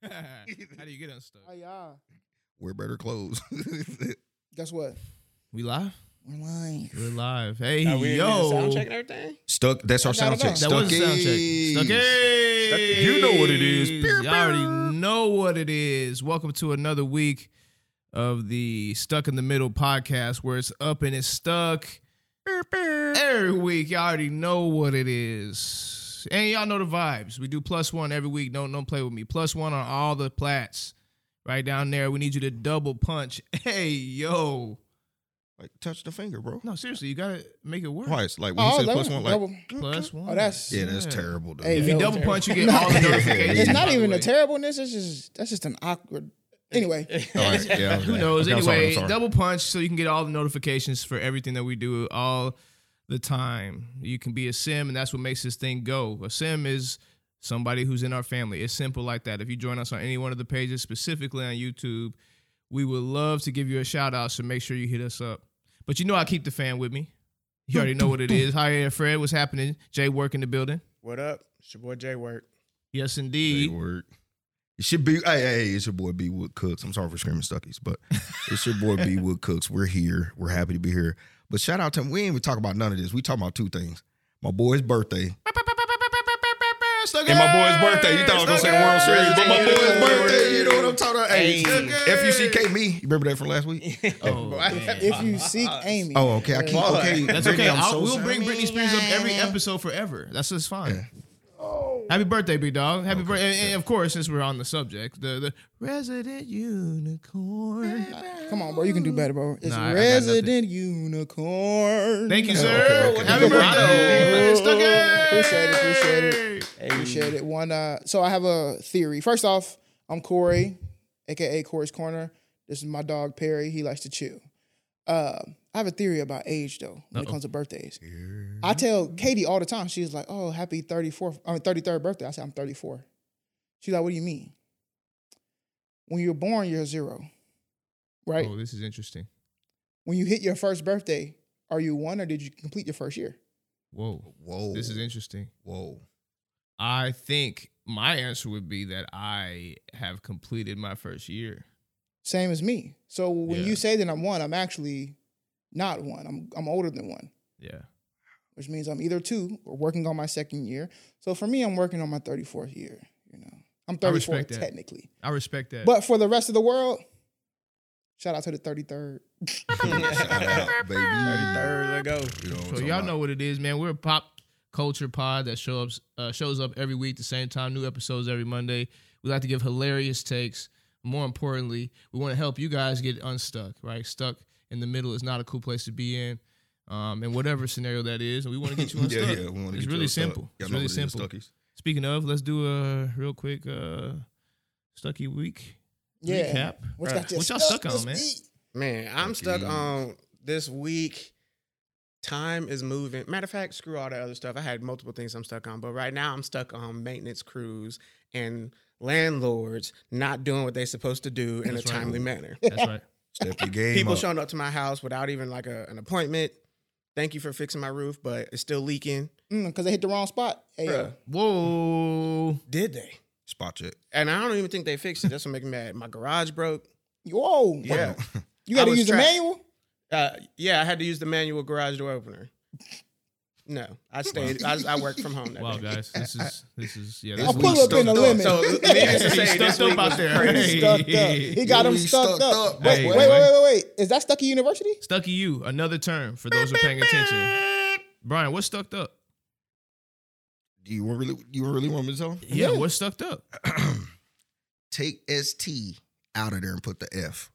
How do you get unstuck? Oh yeah. Wear better clothes. Guess what? We live? We're live. We're live. Hey, Are we yo. sound check and everything? Stuck. That's our I sound gotta check. know. That was a sound check. Stucky. Stucky. You know what it is. Pew, Y'all already know what it is. Welcome to another week of the Stuck in the Middle podcast where it's up and it's stuck. Every week, y'all already know what it is. And y'all know the vibes. We do plus one every week. Don't don't play with me. Plus one on all the plats. Right down there. We need you to double punch. Hey, yo. Like touch the finger, bro. No, seriously, you gotta make it work. Twice. Like when Oh, you said plus one, like double- Plus one. Oh, that's yeah, that's terrible. Dude. Hey, If you yo. double punch, you get all the notifications. It's not even a terribleness. It's just that's just an awkward. Anyway, All right, yeah, Who knows? Okay, I'm sorry, I'm anyway, sorry. double punch so you can get all the notifications for everything that we do all the time. You can be a sim, and that's what makes this thing go. A sim is somebody who's in our family. It's simple like that. If you join us on any one of the pages, specifically on YouTube, we would love to give you a shout out. So make sure you hit us up. But you know I keep the fan with me. You already know what it is. Hi, there, Fred. What's happening? Jay work in the building. What up? It's your boy Jay Work. Yes, Hey, indeed. word. It should be. Hey, hey, hey, it's your boy B Wood Cooks. I'm sorry for screaming Stuckies, but it's your boy B Wood Cooks. We're here. We're happy to be here. But shout out to him. We ain't even talk about none of this. We talk about two things. My boy's birthday. And my boy's birthday. You thought I was gonna say World Series, but my boy's birthday. You know what I'm talking about? Hey, Hey. FUCK me. You remember that from last week? Oh, oh if you seek Amy, Oh, okay. I keep okay. That's okay. I'm so we'll sorry. bring Britney Spears up every episode forever. That's just fine. Happy birthday, big dog. Happy birthday. And, and of course, since we're on the subject, the, the resident unicorn. come on, bro, you can do better, bro. It's Nah, I- I got Resident Unicorn. Thank you, Okay, sir. okay, okay. Happy birthday. Stuck Appreciate it, appreciate it. Appreciate it. One, uh, so I have a theory. First off, I'm Cori, aka Cori's Corner. This is my dog Perry. He likes to chew. Uh, I have a theory about age though when it Uh-oh. comes to birthdays. I tell Katie all the time. She's like, "Oh, happy 34th, I mean 33rd birthday." I say, "I'm 34." She's like, "What do you mean?" When you're born, you're zero, right? Oh, this is interesting. When you hit your first birthday, are you one or did you complete your first year? Whoa. Whoa. This is interesting. Whoa. I think my answer would be that I have completed my first year. Same as me. So when Yeah. you say that I'm one, I'm actually not one. I'm I'm older than one, Yeah. which means I'm either two or working on my second year. So for me, I'm working on my 34th year. You know, I'm I 34 respect that. technically, I respect that. but for the rest of the world, shout out to the 33rd. Shout out, baby. Third, let go. You know So y'all about. know what it is, man. We're a pop culture pod that shows up uh, shows up every week, the same time, new episodes every Monday. We like to give hilarious takes. More importantly, we want to help you guys get unstuck. Right, stuck in the middle is not a cool place to be in, um, and whatever scenario that is, we want to get you unstuck. Yeah, yeah. We want to It's get really you unstuck. simple. Y'all It's really what it is, simple. Stuckies. Speaking of, let's do a real quick uh, Stucky week Yeah. recap. What's Bruh. got you What y'all stuck on, man? week? Man, I'm Stucky. stuck on this week. Time is moving. Matter of fact, screw all that other stuff. I had multiple things I'm stuck on, but right now I'm stuck on maintenance crews and landlords not doing what they're supposed to do in That's a right. timely manner. That's right. Step your game People up. showing up to my house without even like a, an appointment. Thank you for fixing my roof, but it's still leaking. Mm, Cause they hit the wrong spot. Hey, yo. Whoa. did they? Spot check. And I don't even think they fixed it. That's what makes me mad. My garage broke. Whoa. Yeah. You got to I was use the manual? Uh, yeah, I had to use the manual garage door opener. No, I stayed. I, I worked from home. That Wow, day. guys, this is this is yeah. This I'll pull up in the limit. So uh, needless to He's say, stuck this up week out was there. crazy. stuck up. He got him stuck stuck up. up. Wait, Hey, wait, wait, wait, wait, wait. Is that Stucky University? Stucky U, another term for those who are paying attention. Brian, what's stuck up? Do you really you really want me to tell him? Yeah, Yeah. what's stuck up? Take ST out of there and put the F.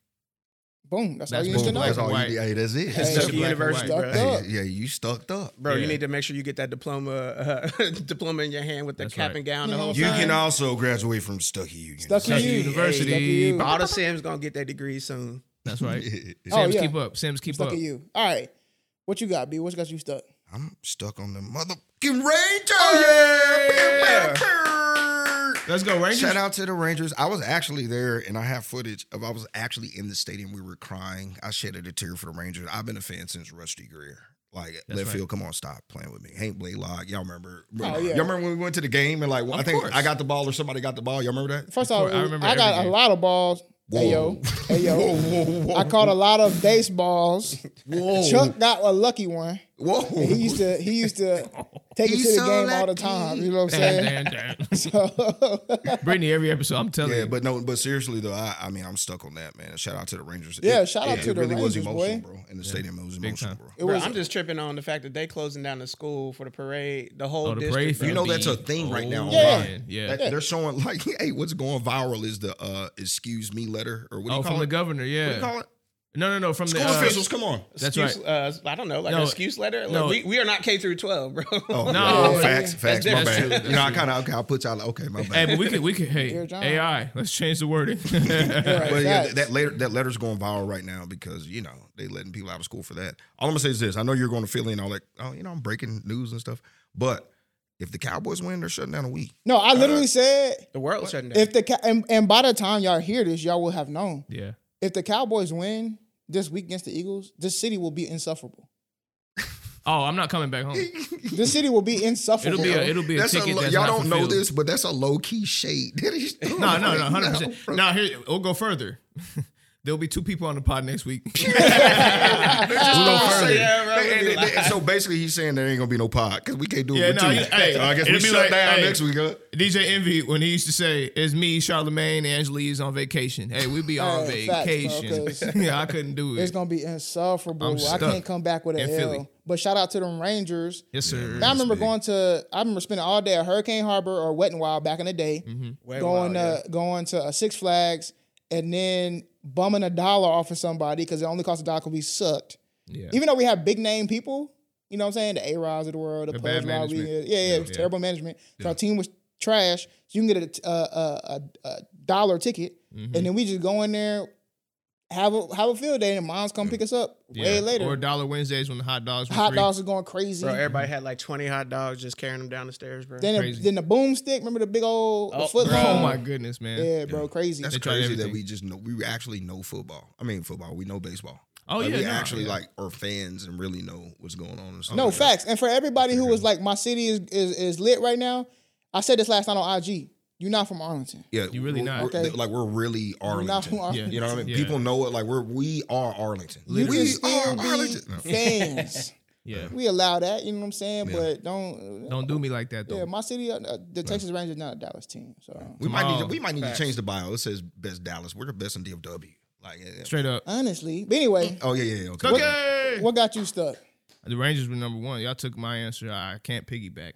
Boom. That's, all That's you need to know. That's all you white. Hey, that's it. Hey, Stucky Black and University, white. bro. Stuck Hey, yeah, you stucked up. Bro, Yeah. you need to make sure you get that diploma uh, diploma in your hand with the That's cap right. and gown. The You know whole what You time. can also graduate from Stucky Union. Stucky Stucky U. University. Stucky U. All the Sims gonna get that degree soon. That's right. Oh, yeah. keep up. Sims keep Stuck up. at you. All right. What you got, B? What's got you stuck? I'm stuck on the motherfucking Rangers. Oh, yeah. Let's go, Rangers. Shout out to the Rangers. I was actually there, and I have footage of I was actually in the stadium. We were crying. I shedded a tear for the Rangers. I've been a fan since Rusty Greer. Like That's left right. field, come on, stop playing with me. Hank Blalock, y'all remember? Oh, yeah. Y'all remember when we went to the game and like I think course. I got the ball or somebody got the ball. Y'all remember that? First Of off, I remember I got every a lot of balls. Hey yo, hey yo. Whoa, whoa, whoa, I caught a lot of baseballs. Whoa, Chuck got a lucky one. Whoa. He used to he used to take it to the so game all the time. You know what I'm saying? Damn, damn, damn. So, Brittany, every episode, I'm telling Yeah, you. but no, but seriously though, I, I mean, I'm stuck on that, man. Shout out to the Rangers. Yeah, It- shout out it, to it the really was Rangers, emotional, boy. bro. In the stadium, it was Big emotional, time. bro. it Bro, I'm just tripping on the fact that they closing down the school for the parade. The whole Oh, the district. parade. You know that's a thing right now Yeah. online. Yeah. That- They're showing like, hey, what's going viral is the uh excuse me letter or what do you Oh, call from the it? governor, What do yeah. you call it? No, no, no. From School the uh, officials, come on. That's excuse, right. Uh, I don't know, like No, an excuse letter. Like, no. we, we are not K through twelve, bro. Oh, No, yeah, facts, facts. My that's bad. true. You know, I kind of okay. I'll put y'all. Okay, my Hey, bad. but we could, we could. Hey, AI, let's change the wording. Right. But yeah, that letter that letter's going viral right now because you know they letting people out of school for that. All I'm gonna say is this: I know you're going to Philly and all that. Oh, you know, I'm breaking news and stuff. But if the Cowboys win, they're shutting down a week. no. I literally said the world shutting down. if the Cow- and, and by the time y'all hear this, y'all will have known yeah. if the Cowboys win this week against the Eagles, this city will be insufferable. Oh, I'm not coming back home. This city will be insufferable. It'll be a, it'll be a That's a, ticket. lo- that's y'all not don't know this, but that's a low key shade. No, no, no, hundred percent. Now here we'll go further. There'll be two people on the pod next week. we'll go further. Yeah, bro, And- we and- be and- and so basically, he's saying there ain't gonna be no pod because we can't do it Yeah, with no, two. he- hey, so I guess we it'll be shut like, down hey, next week. Huh? DJ Envy, when he used to say, "It's me, Charlemagne, Angela Yee's on vacation." Hey, we be on Hey, facts, bro, yeah, I couldn't do it. It's gonna be insufferable. I'm I can't come back with an in L. Philly. But shout out to them Rangers. Yes, sir. I remember big. going to I remember spending all day at Hurricane Harbor or Wet and Wild back in the day, Way going wild, yeah. to going to uh, Six Flags and then bumming a dollar off of somebody because it only cost a dollar because we sucked. Yeah. Even though we have big name people, you know what I'm saying? The A Rods of the world, the The Pudge bad management. yeah, yeah, it was yeah. terrible management. So Yeah. our team was trash. So you can get a, a, a, a, dollar ticket, Mhm. and then we just go in there, have a have a field day, and moms come pick us up way Yeah. later. Or Dollar Wednesdays when the hot dogs were Hot free. dogs are going crazy. Bro, everybody had like 20 hot dogs just carrying them down the stairs, bro. then, the, crazy. then the boomstick. Remember the big old the Oh, foot bro. Oh my goodness, man. Yeah, bro, crazy. That's They crazy that we just know we actually know football. I mean football. We know baseball. Oh Like, yeah, we no, actually yeah. like are fans and really know what's going on. And stuff no like facts. And for everybody who was like, my city is, is is lit right now. I said this last night on IG. You're not from Arlington. Yeah, You really not. Okay. Like we're really You're not from Arlington. Arlington. You know what I mean? Yeah. People know it. Like we're we are Arlington. You we can are be Arlington. No. fans. Yeah. we allow that. You know what I'm saying? Yeah. But don't. Don't do me like that though. Yeah, my city, uh, uh, the Texas Rangers, not a Dallas team. So We might need to, we might need Facts. to change the bio. It says best Dallas. We're the best in DFW. Like yeah, yeah. Straight up. honestly, but anyway, Oh yeah, yeah, yeah. Okay. Okay. what got you stuck? The Rangers were number one. Y'all took my answer. I can't piggyback.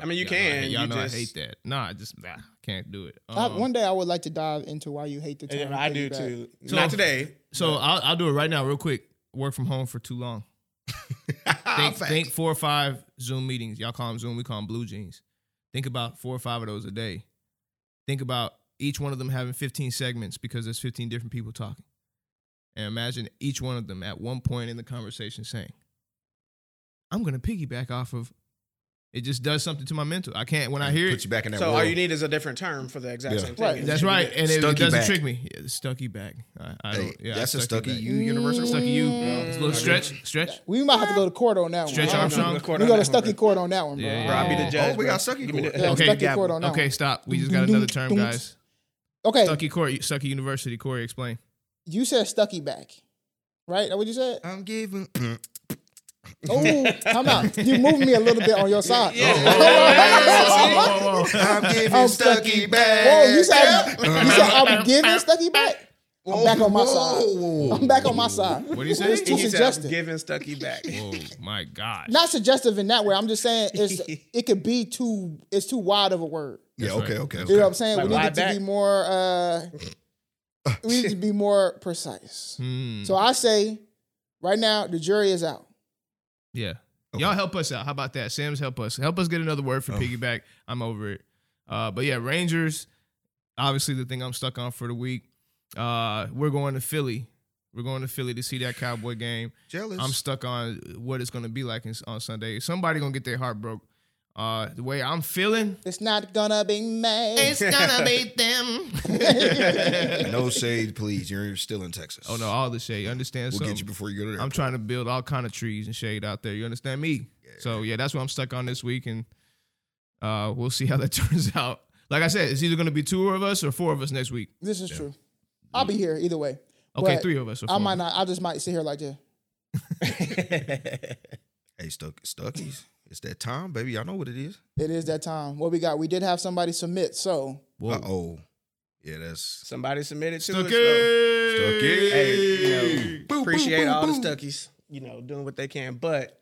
I mean, you Y'all can. Know, y'all you know just, I hate that. No, I just nah, can't do it. I, Um, one day I would like to dive into why you hate the term. Yeah, I do piggyback. too. So- Not today. so I'll, I'll do it right now, real quick. Work from home for too long. Think, think four or five Zoom meetings. Y'all call them Zoom. We call them BlueJeans. Think about four or five of those a day. Think about each one of them having 15 segments because there's 15 different people talking. And imagine each one of them at one point in the conversation saying, I'm going to piggyback off of. It just does something to my mental. I can't, when I hear Put it, you back in that So world. all you need is a different term for the exact Yeah. same thing. Right. that's right. And it, it doesn't back. trick me. Yeah, the Stucky back. I, I Hey, don't, yeah, that's a stucky Stucky back. U University. Stucky you. Mm. It's a little stretch, stretch. We might have to go to court on that Stretch one. Armstrong? We go to Stucky court on that one, bro. Yeah, Bro, I'll be the judge. Oh, we bro. got Stucky Give me court. Yeah, Okay. Stucky gavel. court on that Okay, stop. We just got another term, guys. Okay, Stucky Court, Stucky University. Cori, explain. you said Stucky back, right? That what you said? I'm giving. Oh, come out. You moved me a little bit on your side. I'm giving I'm Stucky back. Whoa, you said you said I'm giving Stucky back. I'm back on my side. I'm back on my side. What do you say? It's too He said, suggestive. I'm giving Stucky back. Oh my God. Not suggestive in that way. I'm just saying it's it could be too it's too wide of a word. Yeah. That's Okay. right. Okay. You know what I'm saying? Like we need it to back? be more uh we need to be more precise. Hmm. So I say right now the jury is out. Yeah. Okay. Y'all help us out. How about that? Sam's help us. Help us get another word for Oh. piggyback. I'm over it. Uh, but yeah, Rangers, obviously the thing I'm stuck on for the week. Uh, we're going to Philly. We're going to Philly to see that Cowboy game. Jealous. I'm stuck on what it's going to be like in, on Sunday. Somebody going to get their heart broke Uh, the way I'm feeling, It's not gonna be me. it's gonna be them. no shade, please. You're still in Texas. oh no, all the shade. You understand? we'll so get you before you go to there. I'm trying to build all kind of trees and shade out there. You understand me? Yeah. So yeah, that's what I'm stuck on this week, and uh, we'll see how that turns out. Like I said, it's either gonna be two of us or four of us next week. This is true. I'll be here either way. Okay, But three of us. Or I might of us. not. I just might sit here like this. Hey, Stuck, Stuckies. It's that time, baby. Y'all know what it is. It is that time. What we got? We did have somebody submit. So Whoa. Uh oh. Yeah, that's Somebody submitted to Stuck us. so- it. Stucky. Hey, you know, Boop, appreciate boop, boop, all the boop. stuckies, you know, doing what they can. But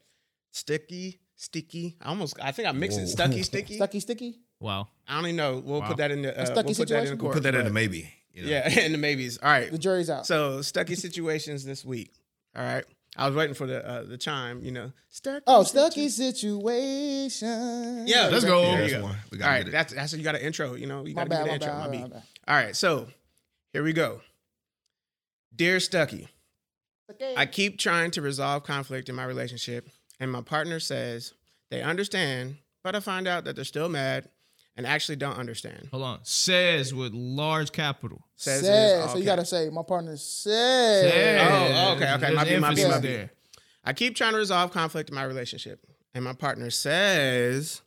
sticky, sticky. I almost, I think I mixed Whoa. it. Stucky, sticky. stucky sticky. Wow. I don't even know. We'll Wow. put that in the. Uh, stucky we'll put that in the situation? court. Put that in the maybe. You know? Yeah, in the maybes. All right. The jury's out. So stucky situations this week. All right. I was waiting for the uh, the chime. You know, stucky. oh, stucky situ- situation. Yeah, Let's go. There Yeah, that's go. one. We All get it. that's that's you got an intro. You know, you My got to bad. get My an intro. bad. My my beat. bad, my bad. All right, so here we go. Dear Stucky, I keep trying to resolve conflict in my relationship, and my partner says they understand, but I find out that they're still mad and actually don't understand. Hold on. Says with large capital. Says, Says. it is- So you gotta say my partner says. Says. Oh, okay, okay. There's My B, my B, my B. there. I keep trying to resolve conflict in my relationship, and my partner says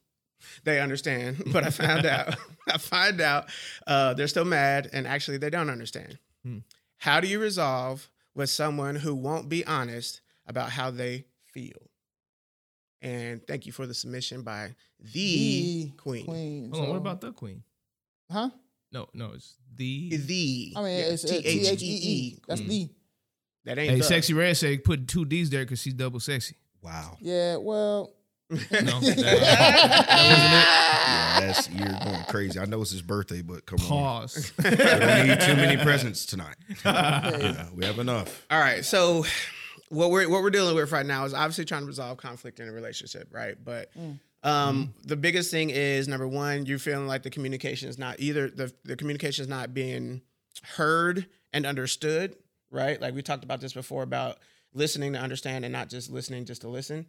they understand, but I found out I find out uh, they're still mad and actually they don't understand. Hmm. How do you resolve with someone who won't be honest about how they feel? And thank you for the submission by the, The queen. Queen. Hold on. What about the queen? Huh? No, no, it's the. The I mean, Yeah, it's uh, T H E E. That's Queen. the. That ain't Hey, the. Sexyy Red said put two D's there because she's double sexy. Wow. Yeah. Well. No, that, Yeah, that's you're going crazy. I know it's his birthday, but come on. pause. We need too many presents tonight. Yeah, we have enough. All right, so what we're what we're dealing with right now is obviously trying to resolve conflict in a relationship, right? But Mm. um, the biggest thing is number one, you're feeling like the communication is not either the the communication is not being heard and understood, right? Like we talked about this before about listening to understand and not just listening just to listen.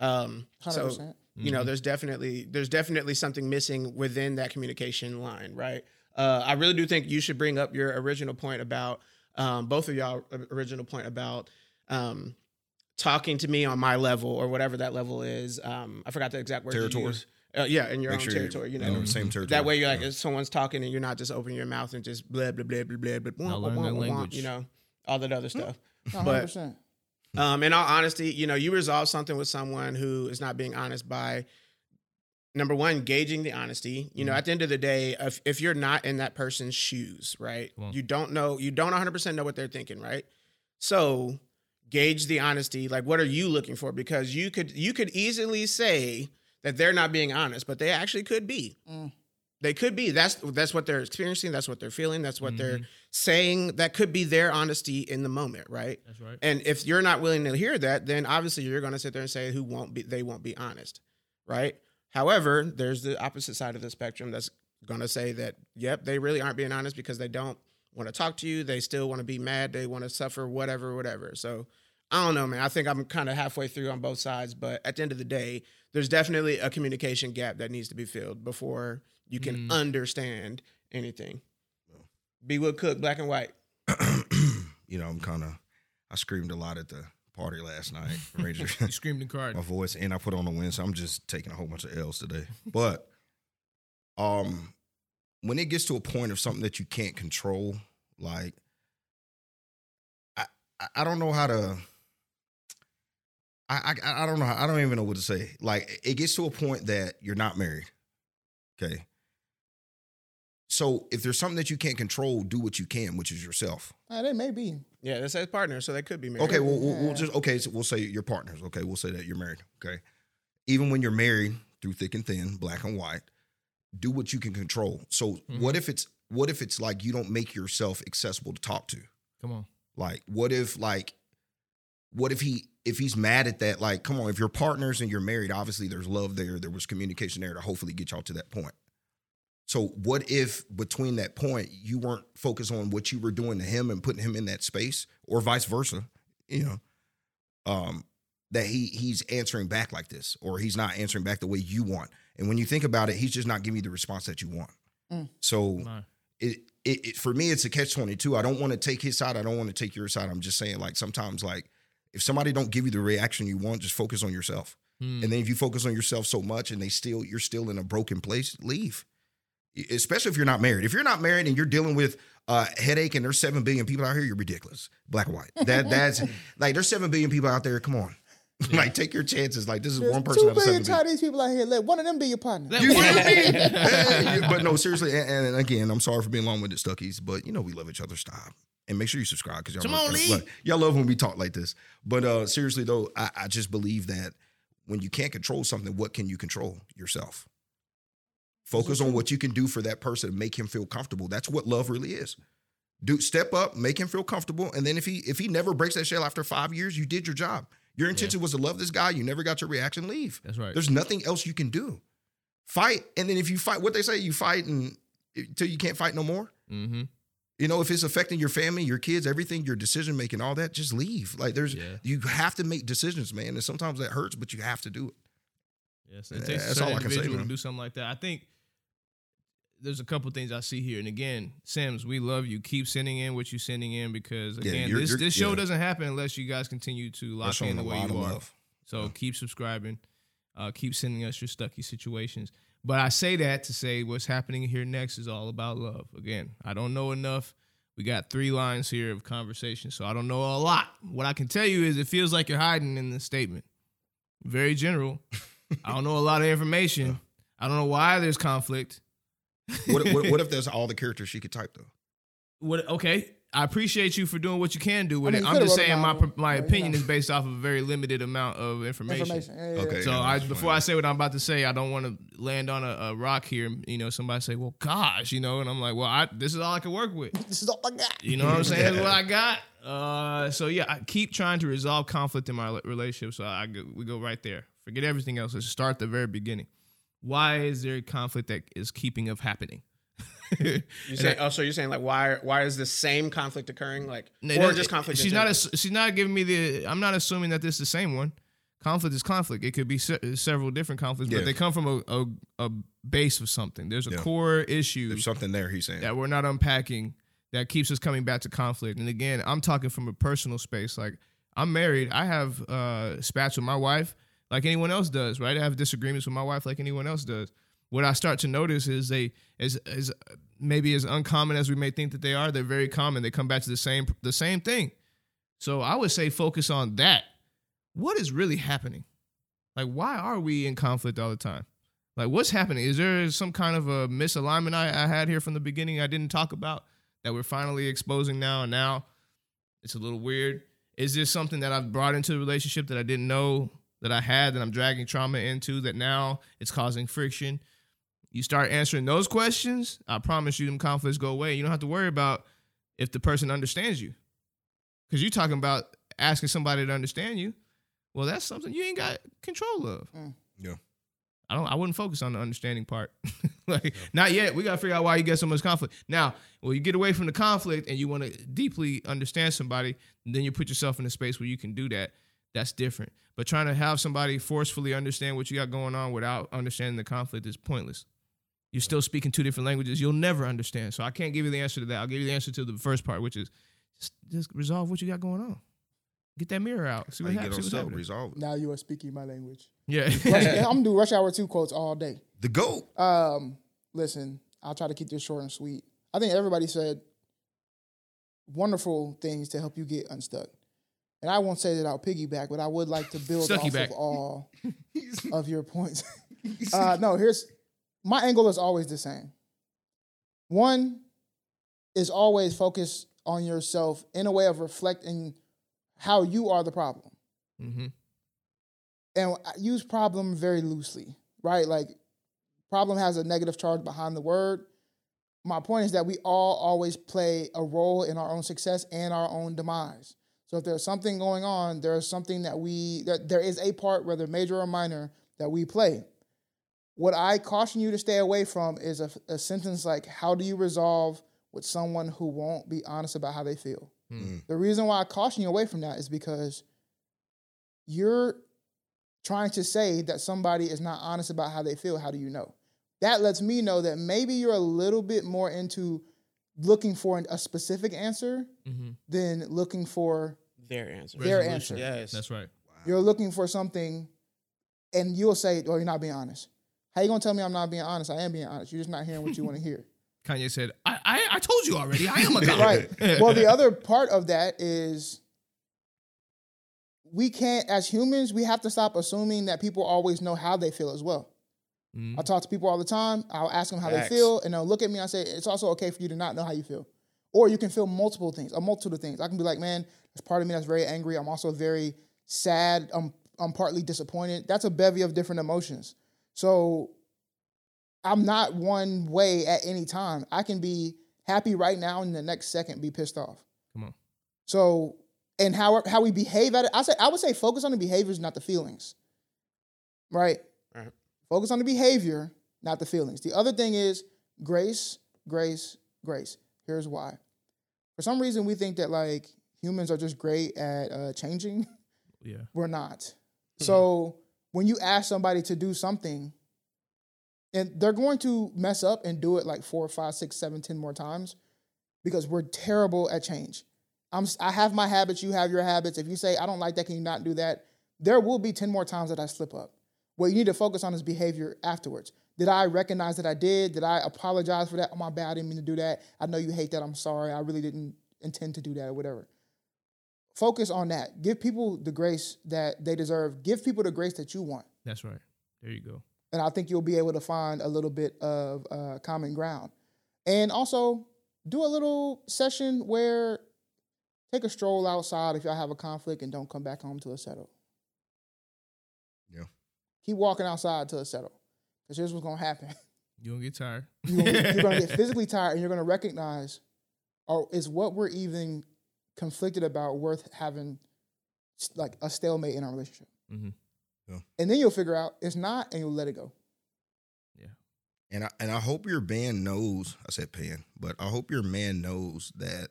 Um, hundred so percent. you know there's definitely there's definitely something missing within that communication line right uh, i really do think you should bring up your original point about um, both of y'all original point about um, talking to me on my level or whatever that level is um, i forgot the exact word you Territory. Uh, yeah in your Make own sure territory you in know the same territory. that way you're like Yeah. if someone's talking and you're not just opening your mouth and just blah blah blah blah blah blah blah, Now blah, learn blah, blah, blah, language. you know all that other stuff No, hundred percent. um, in all honesty, you know, you resolve something with someone who is not being honest by number one, gauging the honesty. You know, Mhm. at the end of the day, if, if you're not in that person's shoes, right? Come. You don't know, you don't 100% know what they're thinking, right? So gauge the honesty. Like, what are you looking for? Because you could, you could easily say that they're not being honest, but they actually could be. Mm. They could be. That's that's what they're experiencing. That's what they're feeling. That's what they're Mhm. saying. That could be their honesty in the moment, right? That's right. And if you're not willing to hear that, then obviously you're going to sit there and say who won't be they won't be honest, right? However, there's the opposite side of the spectrum that's going to say that yep, they really aren't being honest because they don't want to talk to you, they still want to be mad, they want to suffer whatever whatever. So, I don't know, man. I think I'm kind of halfway through on both sides, but at the end of the day, there's definitely a communication gap that needs to be filled before you can Mm. understand anything. B Wood Cook, black and white. you know, I'm kind of. I screamed a lot at the party last night. Ranger, You screamed and cried. my voice, and I put on the win, so I'm just taking a whole bunch of L's today. But, um, when it gets to a point of something that you can't control, like, I I- I don't know how to. I, I I don't know. How, I don't even know what to say. Like, it gets to a point that you're not married. Okay. So if there's something that you can't control, do what you can, which is yourself. Uh, they may be. Yeah, that says partner, so they could be married. Okay, well, we'll, we'll just okay. So we'll say you're partners. Okay, we'll say that you're married. Okay, even when you're married, through thick and thin, black and white, do what you can control. So what if it's what if it's like you don't make yourself accessible to talk to? Come on. Like, what if like, what if he if he's mad at that? Like, come on, if you're partners and you're married, obviously there's love there. There was communication there to hopefully get y'all to that point. So what if between that point you weren't focused on what you were doing to him and putting him in that space, or vice versa? You know, um, that he he's answering back like this, or he's not answering back the way you want. And when you think about it, he's just not giving you the response that you want. Mm. So Right. it, it, it for me, it's a catch twenty two. I don't want to take his side. I don't want to take your side. I'm just saying, like sometimes, like if somebody don't give you the reaction you want, just focus on yourself. Hmm. And then if you focus on yourself so much, and they still you're still in a broken place, leave. Especially if you're not married. If you're not married and you're dealing with a headache, and there's seven billion people out here, you're ridiculous. Black and white. That that's like there's seven billion people out there. Come on, like take your chances. Like this is There's one person two out of seven billion billion. Chinese people out here. Let one of them be your partner. You one feel of me? them- Hey, but no, seriously, and, and again, I'm sorry for being long winded Stuckies, but you know we love each other. Stop. And make sure you subscribe because y'all, Come love- on, Lee. y'all love when we talk like this. But uh seriously though, I, I just believe that when you can't control something, what can you control? Yourself. Focus on what you can do for that person to make him feel comfortable. That's what love really is. Do step up, make him feel comfortable, and then if he if he never breaks that shell after five years, you did your job. Your intention was to love this guy. You never got your reaction. Leave. That's right. There's nothing else you can do. Fight, and then if you fight, what they say, you fight and until you can't fight no more. mm-hmm. You know, if it's affecting your family, your kids, everything, your decision making, all that, just leave. Like there's, Yeah. you have to make decisions, man, and sometimes that hurts, but you have to do it. Yes, it Yeah, takes that's all I can say, to do something like that. I think there's a couple things I see here, and again, Sims, we love you. Keep sending in what you're sending in because Yeah, again, you're- this you're- this show yeah. doesn't happen unless you guys continue to lock in the way you are. love. So Yeah. keep subscribing. Uh, keep sending us your stucky situations. But I say that to say what's happening here next is all about love. Again, I don't know enough. We got three lines here of conversation, so I don't know a lot. What I can tell you is it feels like you're hiding in the statement. Very general. I don't know a lot of information. I don't know why there's conflict. What, what, what if there's all the characters she could type though? What? Okay, I appreciate you for doing what you can do with I mean, it. I'm just saying my my opinion know. is based off of a very limited amount of information. Information. Yeah, yeah, Okay. So Yeah, I before fine. I say what I'm about to say, I don't want to land on a, a rock here. You know, somebody say, "Well, gosh," you know, and I'm like, "Well, I, this is all I can work with." This is all I got. You know what I'm saying? This is what I got. Uh, so yeah, I keep trying to resolve conflict in my li- relationship. So I go, we go right there. Forget everything else. Let's start at the very beginning. Why is there a conflict that is keeping of happening? You say, oh, so you're saying like why why is the same conflict occurring? Like No, or no, just conflict? She's not. ass- she's not giving me the. I'm not assuming that this is the same one. Conflict is conflict. It could be se- several different conflicts, Yeah. but they come from a, a, a base of something. There's a Yeah. core issue There's something there. He's saying. that we're not unpacking that keeps us coming back to conflict. And again, I'm talking from a personal space. Like I'm married. I have uh, spats with my wife like anyone else does. Right? I have disagreements with my wife like anyone else does. What I start to notice is they, as as maybe as uncommon as we may think that they are, they're very common. They come back to the same the same thing. So I would say focus on that. What is really happening? Like, why are we in conflict all the time? Like, what's happening? Is there some kind of a misalignment I, I had here from the beginning I didn't talk about that we're finally exposing now? And now it's a little weird. Is this something that I've brought into the relationship that I didn't know that I had that I'm dragging trauma into that now it's causing friction? You start answering those questions, I promise you, them conflicts go away. You don't have to worry about if the person understands you. Because you're talking about asking somebody to understand you. Well, that's something you ain't got control of. Mm. Yeah. I don't. I wouldn't focus on the understanding part. like not yet. We gotta figure out why you get so much conflict. Now, when you get away from the conflict and you want to deeply understand somebody, then you put yourself in a space where you can do that. That's different. But trying to have somebody forcefully understand what you got going on without understanding the conflict is pointless. You're still speaking two different languages. You'll never understand. So I can't give you the answer to that. I'll give you the answer to the first part, which is just, just resolve what you got going on. Get that mirror out. See what you get happens. See what's happening. resolve it. Now you are speaking my language. Yeah. Rush, I'm gonna do Rush Hour Two quotes all day. The goat. Um, listen, I'll try to keep this short and sweet. I think everybody said wonderful things to help you get unstuck. And I won't say that I'll piggyback, but I would like to build Stucky off back. of all of your points. uh, no, here's my angle is always the same. One is always focus on yourself in a way of reflecting how you are the problem Mm-hmm. and I use problem very loosely, right? Like problem has a negative charge behind the word. My point is that we all always play a role in our own success and our own demise. So if there's something going on, there is something that we that there is a part, whether major or minor, that we play. What I caution you to stay away from is a, a sentence like, "How do you resolve with someone who won't be honest about how they feel?" Mm. The reason why I caution you away from that is because you're trying to say that somebody is not honest about how they feel, how do you know? That lets me know that maybe you're a little bit more into looking for a specific answer Mm-hmm. than looking for Their answer. Their Resolution. answer. Yes. That's right. you're looking for something and you'll say, Oh, you're not being honest. How you gonna tell me I'm not being honest? I am being honest. You're just not hearing what you want to hear. Kanye said, I, I, I told you already. I am a god. right. Well, the other part of that is we can't, as humans, we have to stop assuming that people always know how they feel as well. Mhm. I talk to people all the time. I'll ask them how Facts. they feel, and they'll look at me and I say, It's also okay for you to not know how you feel. Or you can feel multiple things, a multitude of things. I can be like, Man, there's part of me that's very angry. I'm also very sad. I'm, I'm partly disappointed. That's a bevy of different emotions. So I'm not one way at any time. I can be happy right now and the next second be pissed off. Come on. So, and how how we behave at it, I say I would say focus on the behaviors, not the feelings. Right? Focus on the behavior, not the feelings. The other thing is grace, grace, grace. Here's why. For some reason, we think that like humans are just great at uh, changing. Yeah. We're not. So when you ask somebody to do something, and they're going to mess up and do it like four, five, six, seven, ten more times, because we're terrible at change. I'm I have my habits, you have your habits. If you say I don't like that, can you not do that? There will be ten more times that I slip up. What you need to focus on is behavior afterwards. Did I recognize that I did? Did I apologize for that? Oh my bad, I didn't mean to do that. I know you hate that. I'm sorry. I really didn't intend to do that or whatever focus on that. Give people the grace that they deserve. Give people the grace that you want. That's right. There you go. And I think you'll be able to find a little bit of uh, common ground. And also do a little session where take a stroll outside if y'all have a conflict and don't come back home till it's settled. Yeah. Keep walking outside till it's settled. Because here's what's going to happen. You don't get tired. You're gonna, get, tired, you're gonna get physically tired and you're gonna recognize, or is what we're even conflicted about worth having like a stalemate in our relationship? Mm-hmm. Yeah. And then you'll figure out it's not, and you'll let it go. Yeah. And I and I hope your band knows. I said pan, but I hope your man knows that.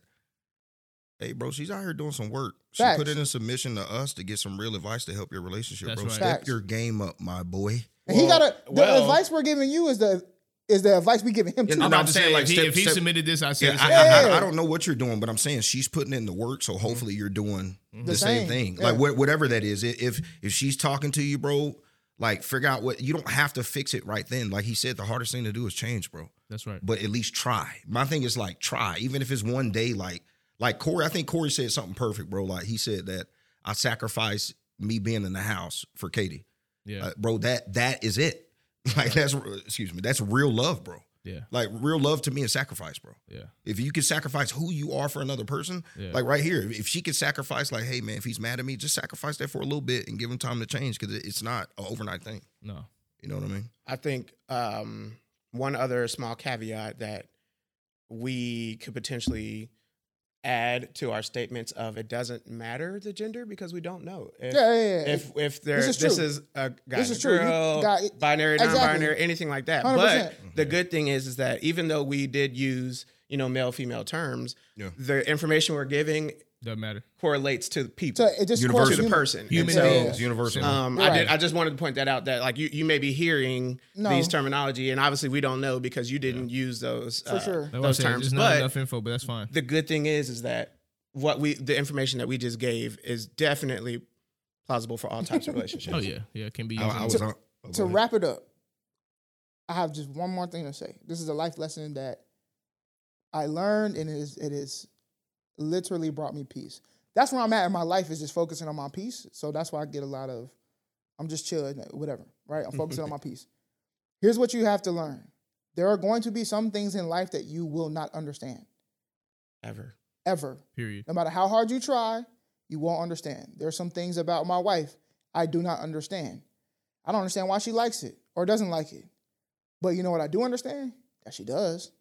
Hey, bro, she's out here doing some work. She Facts. put in a submission to us to get some real advice to help your relationship, That's bro. right. Step Facts. your game up, my boy. And he Well, gotta. The well- advice we're giving you is the is the advice we giving him Yeah, too. no, I'm no, about I'm to saying, like, if he, step- if he step- submitted this, I Yeah, said, I, I- I- I don't know what you're doing, but I'm saying she's putting in the work, so mm-hmm. hopefully you're doing mm-hmm. the, The same, same, thing. yeah. Like what, whatever that is. I- If if she's talking to you, bro, like figure out what you don't have to fix it right then. Like he said, the hardest thing to do is change, bro. That's right. But at least try. My thing is like try, even if it's one day. Like like Cori, I think Cori said something perfect, bro. Like he said that I sacrifice me being in the house for Katie, Yeah. uh, bro. That that is it. Like that's excuse me, that's real love, bro. yeah. Like real love to me is sacrifice, bro. Yeah. If you can sacrifice who you are for another person, Yeah. like right here, if she could sacrifice, like, hey man, if he's mad at me, just sacrifice that for a little bit and give him time to change because it's not an overnight thing. No. You know what I mean? I think um, one other small caveat that we could potentially add to our statements of it doesn't matter the gender because we don't know. If, Yeah, yeah, yeah. If if there This this is is, true. a guy This and is true. You girl, got- binary, Exactly. non-binary, anything like that. 100%. But the good thing is is that even though we did use you know male female terms, Yeah. the information we're giving Doesn't matter. correlates to people so it just Universal. course to the person. Human And so, beings. Universal. um, Right. I did. I just wanted to point that out that like you, you may be hearing No. these terminology, and obviously we don't know because you didn't use those For uh, sure. That's why I those said terms. There's not But enough info, but that's fine. the good thing is, is that what we the information that we just gave is definitely plausible for all types of relationships. Oh yeah, yeah. It can be. I, used I in- was on. oh, to ahead. wrap it up, I have just one more thing to say. This is a life lesson that I learned, and it is it is literally brought me peace. That's where I'm at in my life is just focusing on my peace. So that's why I get a lot of. I'm just chilling, whatever. Right? I'm focusing on my peace. Here's what you have to learn: there are going to be some things in life that you will not understand Ever. ever. period. No matter how hard you try, you won't understand. There are some things about my wife I do not understand. I don't understand why she likes it or doesn't like it. But you know what I do understand? That she does.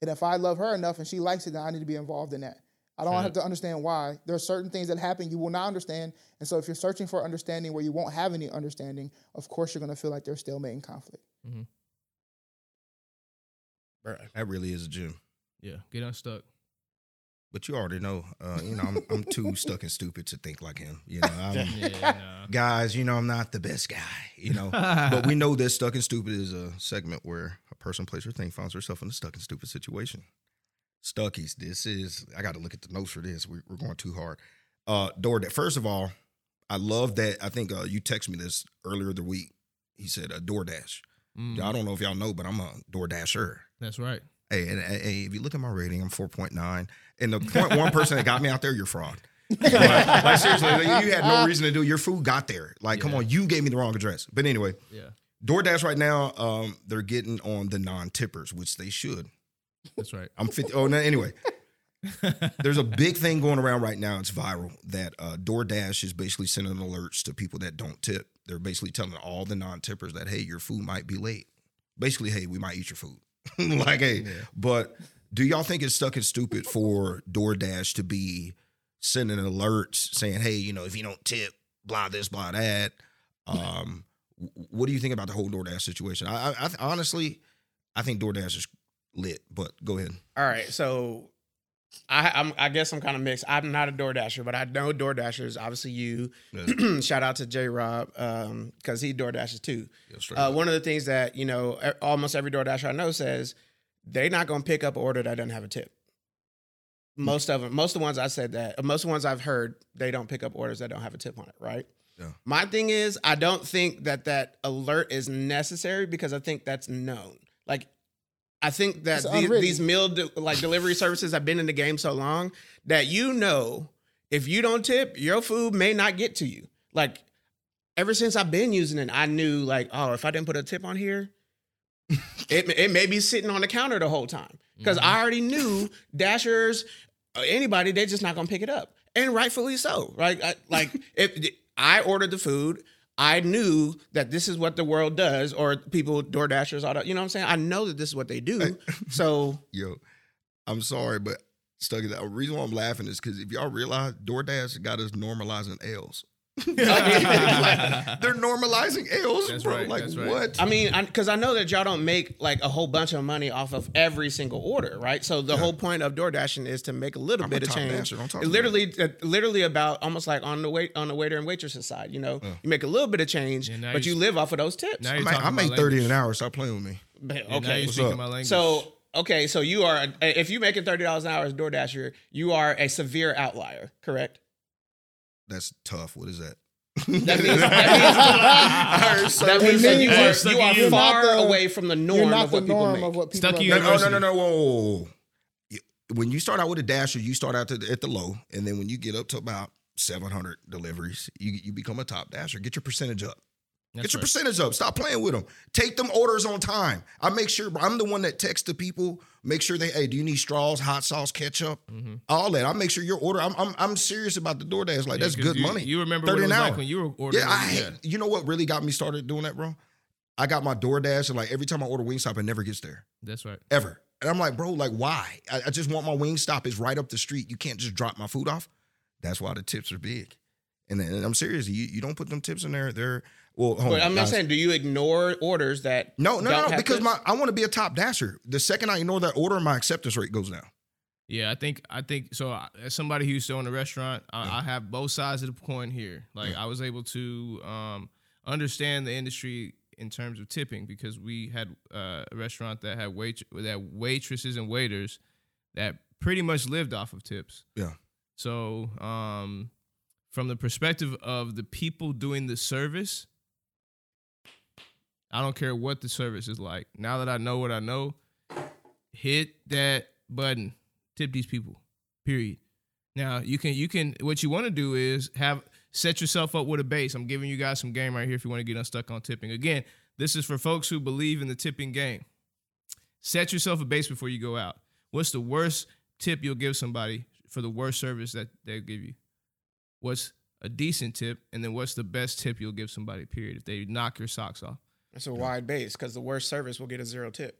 And if I love her enough and she likes it, then I need to be involved in that. I don't Straight have to understand why. There are certain things that happen you will not understand. And so if you're searching for understanding where you won't have any understanding, of course you're going to feel like there's stalemate and conflict. Bruh. That really is a gym. Yeah. Get unstuck. But you already know, uh, you know, I'm, I'm too stuck and stupid to think like him. You know, I'm, Yeah, nah. guys, you know, I'm not the best guy. You know, but we know that stuck and stupid is a segment where a person, place, or thing finds herself in a stuck and stupid situation. Stuckies, this is. I got to look at the notes for this. We, we're going too hard. Uh, DoorDash. First of all, I love that. I think uh, you texted me this earlier the week. He said uh, DoorDash. Mm, I don't know if y'all know, but I'm a DoorDasher. that's right. Hey, and, hey, if you look at my rating, I'm 4.9. And the point one person that got me out there, you're fraud. like, like, seriously, like, you had no reason to do. Your food got there. Like, come on, you gave me the wrong address. But anyway, Yeah, DoorDash right now, um, they're getting on the non-tippers, which they should. That's right. I'm 50. Oh, no, anyway. There's a big thing going around right now. It's viral that uh, DoorDash is basically sending alerts to people that don't tip. They're basically telling all the non-tippers that hey, your food might be late. Basically, hey, we might eat your food. like, hey, but do y'all think it's stuck and stupid for DoorDash to be sending alerts saying, hey, you know, if you don't tip, blah this, blah that. Um, what do you think about the whole DoorDash situation? I, I, I honestly, I think DoorDash is lit. But go ahead. All right, so I I'm, I guess I'm kind of mixed. I'm not a DoorDasher, but I know DoorDashers. Obviously, you. Yeah. Shout out to J Rob because he DoorDashes too. Yeah, Uh, one of the things that you know, almost every DoorDasher I know says they're not going to pick up an order that doesn't have a tip. Most of them, most of the ones I said that, most of the ones I've heard, they don't pick up orders that don't have a tip on it, right? Yeah. My thing is, I don't think that that alert is necessary because I think that's known. Like, I think that these, these meal de- like delivery services have been in the game so long that you know if you don't tip, your food may not get to you. Like, ever since I've been using it, I knew like, oh, if I didn't put a tip on here, it it may be sitting on the counter the whole time because I already knew Dashers, uh, anybody, they're just not gonna pick it up, and rightfully so, right? I, like if I ordered the food. I knew that this is what the world does, or people, Door Dashers, all that. You know what I'm saying? I know that this is what they do. So Yo, I'm sorry, but stuck. The reason why I'm laughing is because if y'all realize DoorDash got us normalizing L's. Like, they're normalizing L's, That's bro. right, Like that's right. what? I mean, because I, know that y'all don't make like a whole bunch of money off of every single order, right? So the whole point of door dashing is to make a little I'm bit a of change. don't talk to It's me. literally, uh, literally about almost like on the wait on the waiter and waitress's side. You know, you make a little bit of change, Yeah, but you you live off of those tips. Now I you're make, talking I make 30 an hour. Stop playing with me. But- Yeah, now okay, you're What's speaking up? my language. so okay, so you are if you making thirty dollars an hour as door dasher, you are a severe outlier, correct? That's tough. What is that? That means, that means, that means that you are, you are you're far the- away from the norm You're not of the what people norm make. of what people Stucky are No, no, no, no, no. Whoa, whoa, whoa. You- When you start out with a dasher, you start out to the, at the low, and then when you get up to about 700 deliveries, you you become a top dasher. Get your percentage up. That's Get your right. percentage up. Stop playing with them. Take them orders on time. I make sure I'm the one that texts the people. Make sure they, hey, do you need straws, hot sauce, ketchup, Mhm. all that. I make sure your order. I'm I'm, I'm serious about the DoorDash. Like Yeah, that's good you, money. You remember what 30 it was like when you were ordering? yeah, I yeah. you know what really got me started doing that, bro? I got my DoorDash and like every time I order Wingstop, it never gets there That's right. ever. And I'm like, bro, like why? I, I just want my Wingstop. It's right up the street. You can't just drop my food off. That's why the tips are big. And, and I'm serious. You you don't put them tips in there. They're well. hold But on, I'm not saying, do you ignore orders that No, no, don't no, have because tips? my I want to be a top dasher. The second I ignore that order, my acceptance rate goes down. Yeah, I think I think so. As somebody who used to own a restaurant, I, I have both sides of the coin here. Like I was able to um, understand the industry in terms of tipping because we had uh, a restaurant that had wait that waitresses and waiters that pretty much lived off of tips. Yeah. So um, from the perspective of the people doing the service, I don't care what the service is like. Now that I know what I know, hit that button. Tip these people period. Now you can you can what you want to do is have set yourself up with a base. I'm giving you guys some game right here if you want to get unstuck on tipping. Again this is for folks who believe in the tipping game. Set yourself a base before you go out. What's the worst tip you'll give somebody for the worst service that they'll give you? What's a decent tip and then what's the best tip you'll give somebody period if they knock your socks off It's a wide base because the worst service will get a zero tip.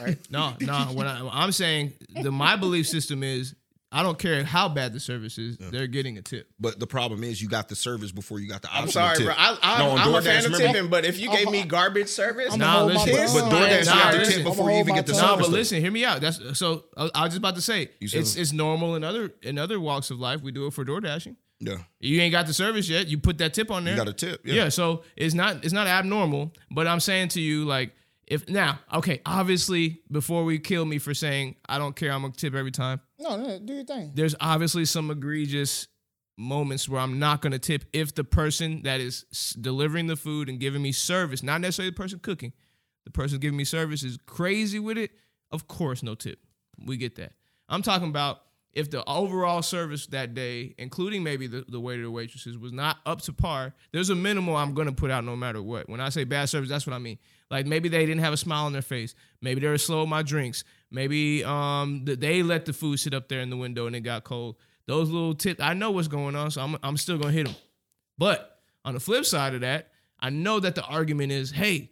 Right? No, no. What I, I'm saying, the my belief system is, I don't care how bad the service is, they're getting a tip. But the problem is you got the service before you got the option. I'm sorry, tip. bro. I, I, no, I'm a DoorDash, fan of remember- tipping, but if you gave me garbage service, I'm Nah, gonna hold my listen, tongue. But DoorDash, Nah, you got the tip before you even get the tongue. No, service. but listen, hear me out. That's so. I, I was just about to say it's it's normal in other in other walks of life. We do it for door dashing. Yeah, You ain't got the service yet. You put that tip on there. you got a tip. Yeah. yeah. so it's not it's not abnormal. But I'm saying to you, like, if now, okay, obviously, before we kill me for saying I don't care, I'm gonna tip every time. No, no, do your thing. There's obviously some egregious moments where I'm not gonna tip if the person that is delivering the food and giving me service, not necessarily the person cooking, the person giving me service is crazy with it. Of course, no tip. We get that. I'm talking about if the overall service that day, including maybe the, the waiter or waitresses, was not up to par, there's a minimal I'm gonna put out no matter what. When I say bad service, that's what I mean. Like maybe they didn't have a smile on their face. Maybe they were slow with my drinks. Maybe um th- they let the food sit up there in the window and it got cold. Those little tips, I know what's going on, so I'm I'm still gonna hit them. But on the flip side of that, I know that the argument is, hey,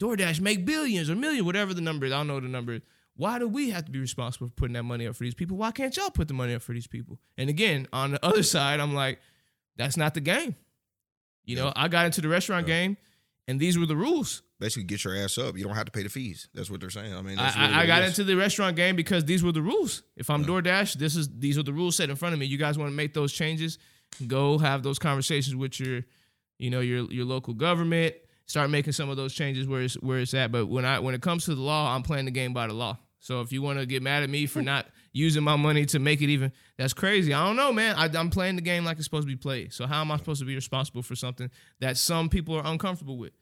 DoorDash make billions or million, whatever the number is. I don't know the number. is. Why do we have to be responsible for putting that money up for these people? Why can't y'all put the money up for these people? And again, on the other side, I'm like, that's not the game. You know, I got into the restaurant game, and these were the rules. Basically, get your ass up. You don't have to pay the fees. That's what they're saying. I mean, I, really I, got into the restaurant game because these were the rules. If I'm DoorDash, this is these are the rules set in front of me. You guys want to make those changes? Go have those conversations with your, you know, your your local government. Start making some of those changes where it's where it's at. But when I when it comes to the law, I'm playing the game by the law. So if you want to get mad at me for not using my money to make it even, that's crazy. I don't know, man. I, I'm playing the game like it's supposed to be played. So how am I supposed to be responsible for something that some people are uncomfortable with?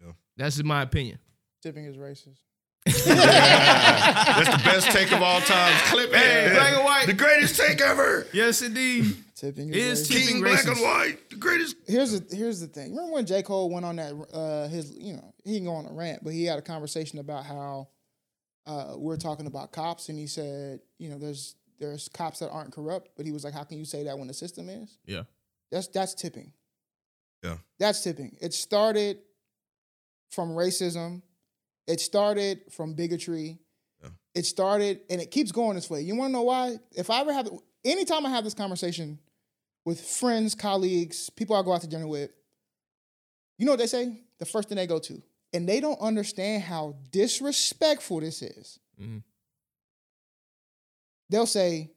Yeah. That's my opinion. Tipping is racist. That's the best take of all time. Clip it. Hey, black and white. The greatest take ever. Yes, indeed. Tipping Is is racist. tipping King Black and White. The greatest. here's the here's the thing. Remember when J Cole went on that uh his you know he didn't go on a rant, but he had a conversation about how uh we're talking about cops, and he said you know there's there's cops that aren't corrupt, but he was like, how can you say that when the system is? Yeah. That's that's tipping. Yeah. That's tipping. It started from racism. It started from bigotry. Yeah. It started and it keeps going this way. You want to know why? If I ever have anytime I have this conversation with friends, colleagues, people I go out to dinner with, you know what they say? The first thing they go to. And they don't understand how disrespectful this is. Mhm. They'll say,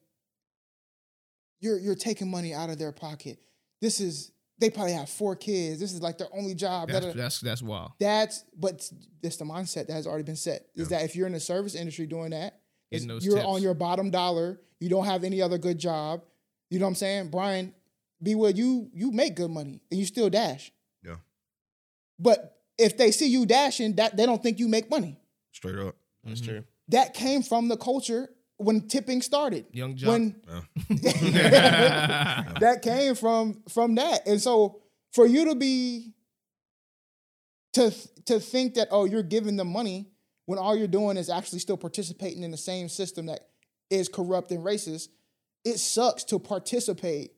You're you're taking money out of their pocket. This is they probably have four kids. This is like their only job. That's that's that's wild. That's but that's the mindset that has already been set. Is that if you're in the service industry doing that, Getting it's- those you're tips. on your bottom dollar. You don't have any other good job. You know what I'm saying, Brian? Be well. You you make good money and you still dash. Yeah. But if they see you dashing, that they don't think you make money. Straight up. That's true. That came from the culture when tipping started. Young Jock. When Yeah. that came from from that. And so for you to be to to think that oh you're giving them money when all you're doing is actually still participating in the same system that is corrupt and racist, it sucks to participate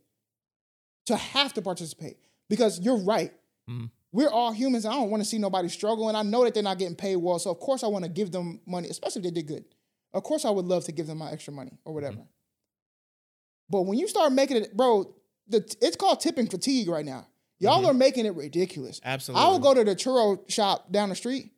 to have to participate because you're right. Mhm. We're all humans. I don't want to see nobody struggle, and I know that they're not getting paid well. So of course I want to give them money, especially if they did good. Of course I would love to give them my extra money or whatever. Mm-hmm. But when you start making it, bro, the it's called tipping fatigue right now. Y'all mm-hmm. are making it ridiculous. Absolutely. I would go to the churro shop down the street,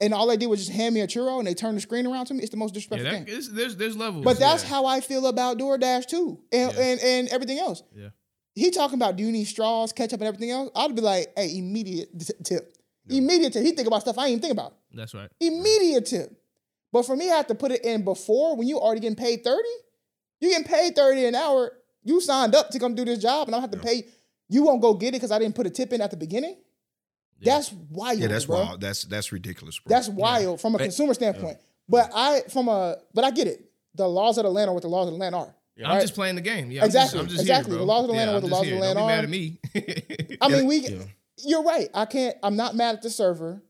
and all they did was just hand me a churro, and they turned the screen around to me. It's the most yeah, disrespectful that, thing. there's there's levels. But that's yeah. how I feel about DoorDash too, and Yeah. and, and everything else. Yeah. He talking about do you need straws, ketchup, and everything else? I'd be like, hey, immediate t- tip, immediate tip. He think about stuff I ain't even think about. That's right. Immediate tip. But for me, I have to put it in before when you already getting paid thirty. You getting paid thirty an hour. You signed up to come do this job, and I have to pay. You won't go get it because I didn't put a tip in at the beginning. Yeah. That's wild. Yeah, that's bro. wild. That's that's ridiculous, bro. That's wild from a consumer standpoint. But I from a but I get it. The laws of the land are what the laws of the land are. I'm right? just playing the game. Yeah, Exactly, I'm just, I'm just exactly. Here, The laws of the land yeah, are what I'm the just laws of the land Don't be mad at me. I mean, we yeah. you're right. I can't I'm not mad at the server.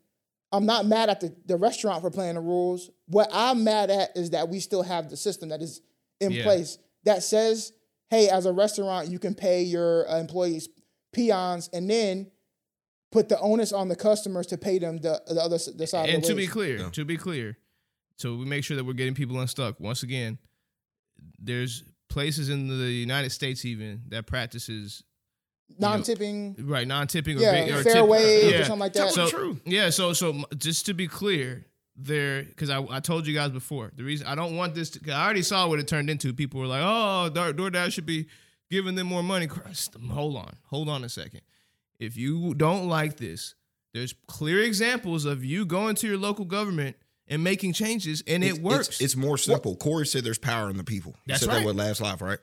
I'm not mad at the, the restaurant for playing the rules. What I'm mad at is that we still have the system that is in Yeah. place that says, hey, as a restaurant, you can pay your uh, employees peons and then put the onus on the customers to pay them the, the other the side and of the to be clear, Yeah. to be clear, so we make sure that we're getting people unstuck. Once again, there's places in the United States even that practices Non-tipping. right non-tipping or, Yeah, big- or fair tip- wage yeah. or something like that. them So- the truth. Yeah, so so just to be clear, there because I, I told you guys before the reason I don't want this. To, 'cause I already saw what it turned into. People were like, "Oh, Door- DoorDash should be giving them more money." Christ, hold on, hold on a second. If you don't like this, there's clear examples of you going to your local government and making changes, and it It's- works. It's, it's more simple. Cori said there's power in the people. He That's said right. that with last live, right?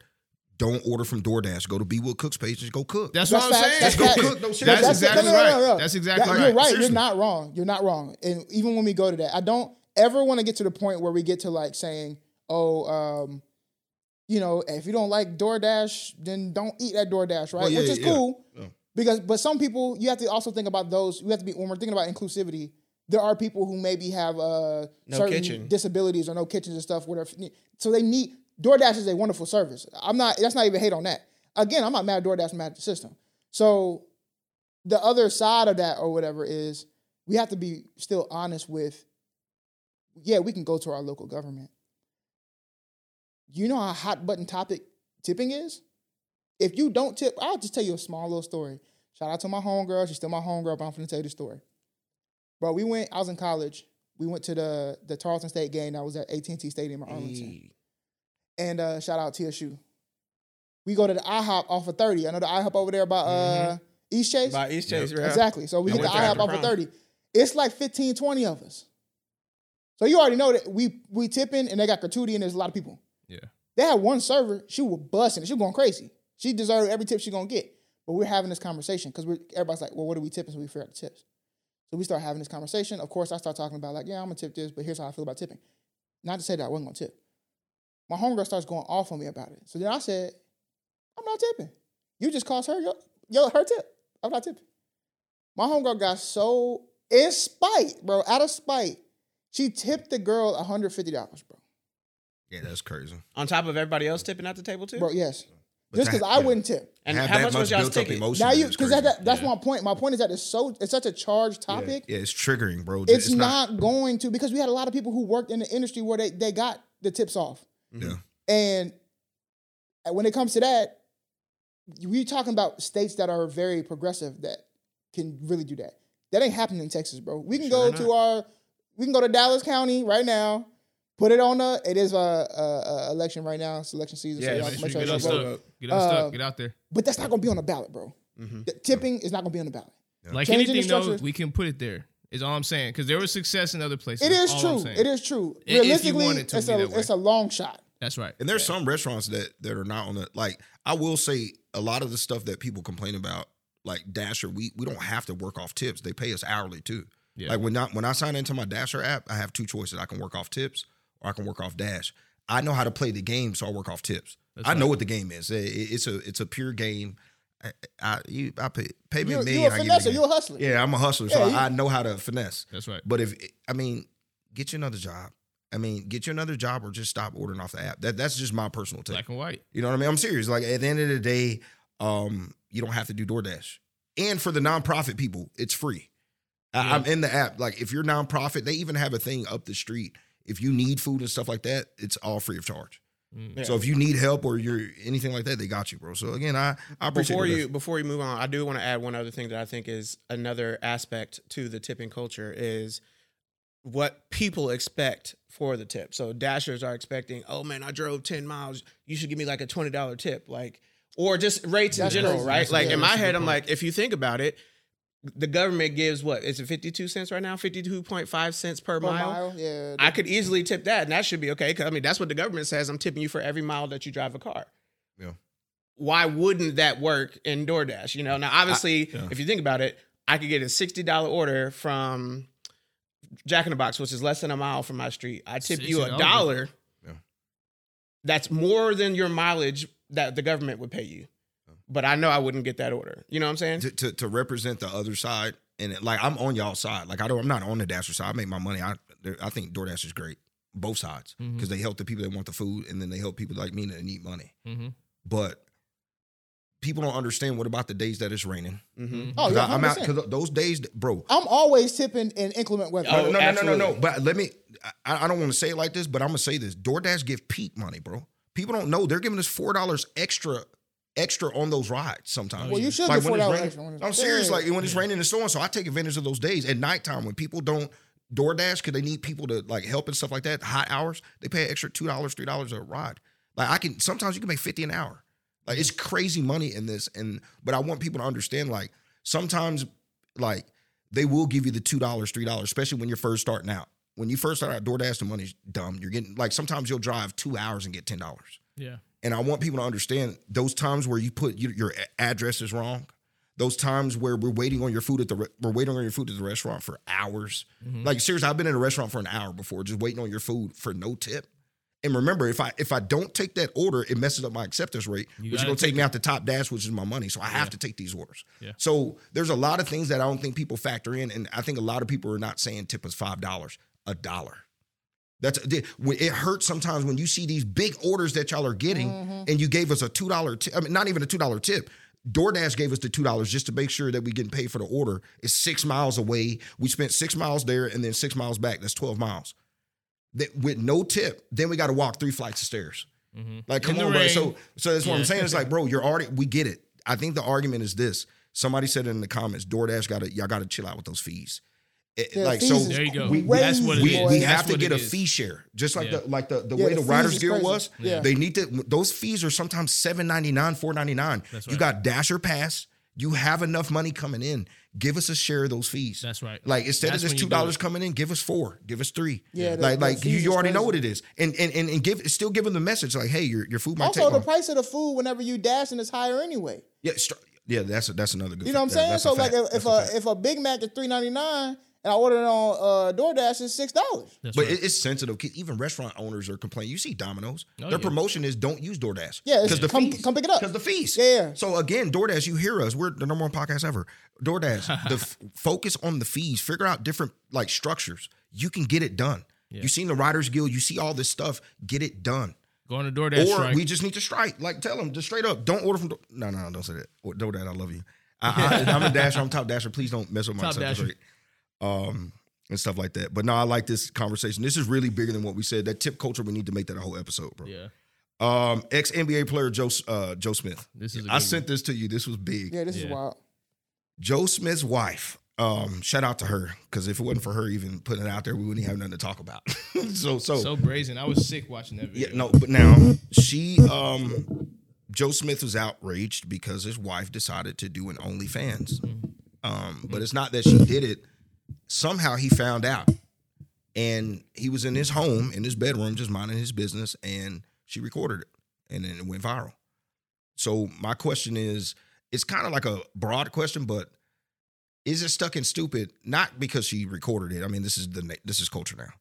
Don't order from DoorDash. Go to B Wood Cook's page and go cook. that's, That's what I'm facts. saying. That's Go facts. cook. No, That's seriously. exactly no, no, right. no, no. That's exactly That- right. You're right. Seriously. You're not wrong. You're not wrong. And even when we go to that, I don't ever want to get to the point where we get to like saying, "Oh, um, you know, if you don't like DoorDash, then don't eat at DoorDash," right? Well, yeah, Which is yeah. cool. Yeah. Because, but some people, you have to also think about those. You have to be when we're thinking about inclusivity. There are people who maybe have uh, No certain kitchen. disabilities or no kitchens and stuff. Whatever. So they need DoorDash is a wonderful service. I'm not. That's not even hate on that. Again, I'm not mad at DoorDash. I'm mad at the system. So the other side of that or whatever is we have to be still honest with yeah we can go to our local government you know how hot button topic tipping is if you don't tip i'll just tell you a small little story shout out to my homegirl she's still my homegirl but i'm gonna tell you the story bro we went i was in college we went to the the tarleton state game that was at at&t stadium in arlington Hey. and uh, shout out tsu we go to the ihop off of 30 i know the ihop over there by uh east chase By East Chase, Yep. yeah. Exactly. So we I hit the went there IHOP off of 30. It's like 15, 20 of us. So you already know that we we tipping and they got gratuity and there's a lot of people. yeah, They had one server, she was busting. She was going crazy. She deserved every tip she gonna get. But we're having this conversation because we're everybody's like, well, what are we tipping? So we figure out the tips. So we start having this conversation. Of course, I start talking about like, yeah, I'm gonna tip this, but here's how I feel about tipping. Not to say that I wasn't gonna tip. My homegirl starts going off on me about it. So then I said, I'm not tipping. You just cost her your, your her tip. I'm not tipping. My homegirl got so in spite, bro, out of spite, she tipped the girl $150, bro. Yeah, that's crazy. On top of everybody else tipping at the table too. Bro, yes. But Just because I yeah. wouldn't tip. and Have how that much was y'all's built up ticket? emotion Now you, because that, that's Yeah. my point. My point is that it's so, it's such a charged topic. Yeah, it's triggering, bro. It's, not, going to because we had a lot of people who worked in the industry where they, they got the tips off. Mm-hmm. Yeah. And when it comes to that, we're talking about states that are very progressive that can really do that. That ain't happening in Texas, bro. We can Sure go to our, we can go to Dallas County right now, put it on the. It is a, a, a election right now, it's election season. Yeah, so y'all make make sure sure you y'all get vote. unstuck. get unstuck, Uh, get out there. But that's not gonna be on the ballot, bro. Mhm. The tipping is not gonna be on the ballot. Like Changing the anything, though, structure- we can put it there. Is all I'm saying because there was success in other places. It is all true. It is true. I- Realistically, it to it's a it's a long shot. That's right. And there's some restaurants that that are not on the like. I will say a lot of the stuff that people complain about, like Dasher, we we don't have to work off tips. They pay us hourly too. Yeah. Like when I when I sign into my Dasher app, I have two choices. I can work off tips or I can work off Dash. I know how to play the game, so I work off tips. That's I know what the game is. It- it- it's a it's a pure game. I, I you I pay pay me You, a you million. a I give You're finesser. game. You a hustler. Yeah, I'm a hustler, so you- I know how to finesse. That's right. But if I mean, get you another job. I mean, get you another job or just stop ordering off the app. That that's just my personal take. Black and white. You know what I mean? I'm serious. Like at the end of the day, um, you don't have to do DoorDash. And for the nonprofit people, it's free. I, I'm in the app. Like if you're nonprofit, they even have a thing up the street. If you need food and stuff like that, it's all free of charge. Mm. Yeah. So if you need help or you're anything like that, they got you, bro. So again, I I appreciate before you before you move on, I do want to add one other thing that I think is another aspect to the tipping culture is what people expect for the tip. So dashers are expecting, oh man, I drove 10 miles. You should give me like a $20 tip. Like, or just rates That's in general, crazy. right? That's- like yeah, in my head, I'm point. like, if you think about it, the government gives what? Is it 52 cents right now? 52.5 cents per, Per mile? mile, yeah. I could easily tip that, and that should be okay. 'cause, I mean, that's what the government says. I'm tipping you for every mile that you drive a car. Yeah. Why wouldn't that work in DoorDash? You know, now obviously, yeah. if you think about it, I could get a sixty dollar order from Jack in the Box, which is less than a mile from my street. I tip you a dollar. Yeah. That's more than your mileage that the government would pay you. But I know I wouldn't get that order. You know what I'm saying? to, to to represent the other side and it, like I'm on y'all side. Like I don't I'm not on the Dasher side. I make my money. I I think DoorDash is great. Both sides because they help the people that want the food and then they help people like me that need money. Mm-hmm. But people don't understand what about the days that it's raining. Mm-hmm. Oh 'Cause yeah, I, am out because those days, bro. I'm always tipping in inclement weather. Oh, no, no, no, no, no, no. But let me. I, I don't want to say it like this, but I'm gonna say this. DoorDash give peak money, bro. People don't know they're giving us four dollars extra, extra on those rides sometimes. Well, you should Like get when four it's dollars raining- extra. I'm serious. Like when it's raining and so on, so I take advantage of those days at nighttime when people don't DoorDash because they need people to like help and stuff like that. Hot hours, they pay extra two dollars, three dollars a ride. Like I can sometimes you can make fifty an hour. Like it's crazy money in this, and but I want people to understand like sometimes like they will give you the two dollars, three dollars, especially when you're first starting out. When you first start out, DoorDash the money's dumb. You're getting like sometimes you'll drive two hours and get ten dollars. Yeah. And I want people to understand those times where you put your, address is wrong. Those times where we're waiting on your food at the re- we're waiting on your food at the restaurant for hours. Mm-hmm. Like seriously, I've been in a restaurant for an hour before, just waiting on your food for no tip. And remember, if I if I don't take that order, it messes up my acceptance rate, You which is gonna take take me out the top dash, which is my money. So I have Yeah. to take these orders. Yeah. So there's a lot of things that I don't think people factor in, and I think a lot of people are not saying tip us five dollars, a dollar. That's it hurts sometimes when you see these big orders that y'all are getting, and you gave us a two dollar. I mean, not even a two dollar tip. DoorDash gave us the two dollars just to make sure that we getting paid for the order. It's six miles away. We spent six miles there and then six miles back. That's twelve miles. That with no tip, then we got to walk three flights of stairs. Like, come on, bro. So, so that's what I'm saying. It's like, bro, you're already. We get it. I think the argument is this. Somebody said it in the comments. DoorDash got to y'all got to chill out with those fees. It- Yeah, like so, There you go. crazy, That's what it we, is. we That's have to what get a is. fee share, just like Yeah. the like the, the Yeah, way the the, fees Writers is Guild was. Yeah. They need to. Those fees are sometimes seven ninety nine, four ninety nine. That's You right. got Dasher Pass. You have enough money coming in. Give us a share of those fees. That's right. Like instead That's of just two dollars coming in, give us four, give us three. Yeah, the- like like you, you is already know what it is, and and and, and give still give them the message like, hey, your your food might Also, take the long. price of the food whenever you dash dashing is higher anyway. Yeah, str- yeah, that's a, that's another good. You know what I'm saying? So like if, if a a if a Big Mac is three ninety nine and I ordered it on uh, DoorDash, it's six dollars. But right. it's sensitive. Even restaurant owners are complaining. You see Domino's. Oh, Their yeah. promotion is don't use DoorDash. Yeah, because the come- fees. come pick it up. Because the fees. Yeah, yeah. So again, DoorDash, you hear us. We're the number one podcast ever. DoorDash, the f- focus on the fees. Figure out different like structures. You can get it done. Yeah. You seen the Writers Guild. You see all this stuff. Get it done. Go on to DoorDash or strike. we just need to strike. Like tell them just straight up. Don't order from. Do- no, no, no, don't say that. Or DoorDash, I love you. I, I, I'm a dasher. I'm top dasher. Please don't mess with my Top dasher. rate. Um, and stuff like that. But no, I like this conversation. This is really bigger than what we said. That tip culture, we need to make that a whole episode, bro. yeah. Um, ex NBA player Joe uh, Joe Smith. This is a I good sent this to you. This was big. Yeah, this is wild. Joe Smith's wife. Um, shout out to her because if it wasn't for her even putting it out there, we wouldn't have nothing to talk about. so, so, So brazen. I was sick watching that video. yeah, no, but now she, um, Joe Smith was outraged because his wife decided to do an OnlyFans. Um, but it's not that she did it. Somehow he found out, and he was in his home in his bedroom just minding his business, and she recorded it, and then it went viral. So my question is, it's kind of like a broad question, but is it stuck in stupid? Not because she recorded it. I mean, this is the this is culture now.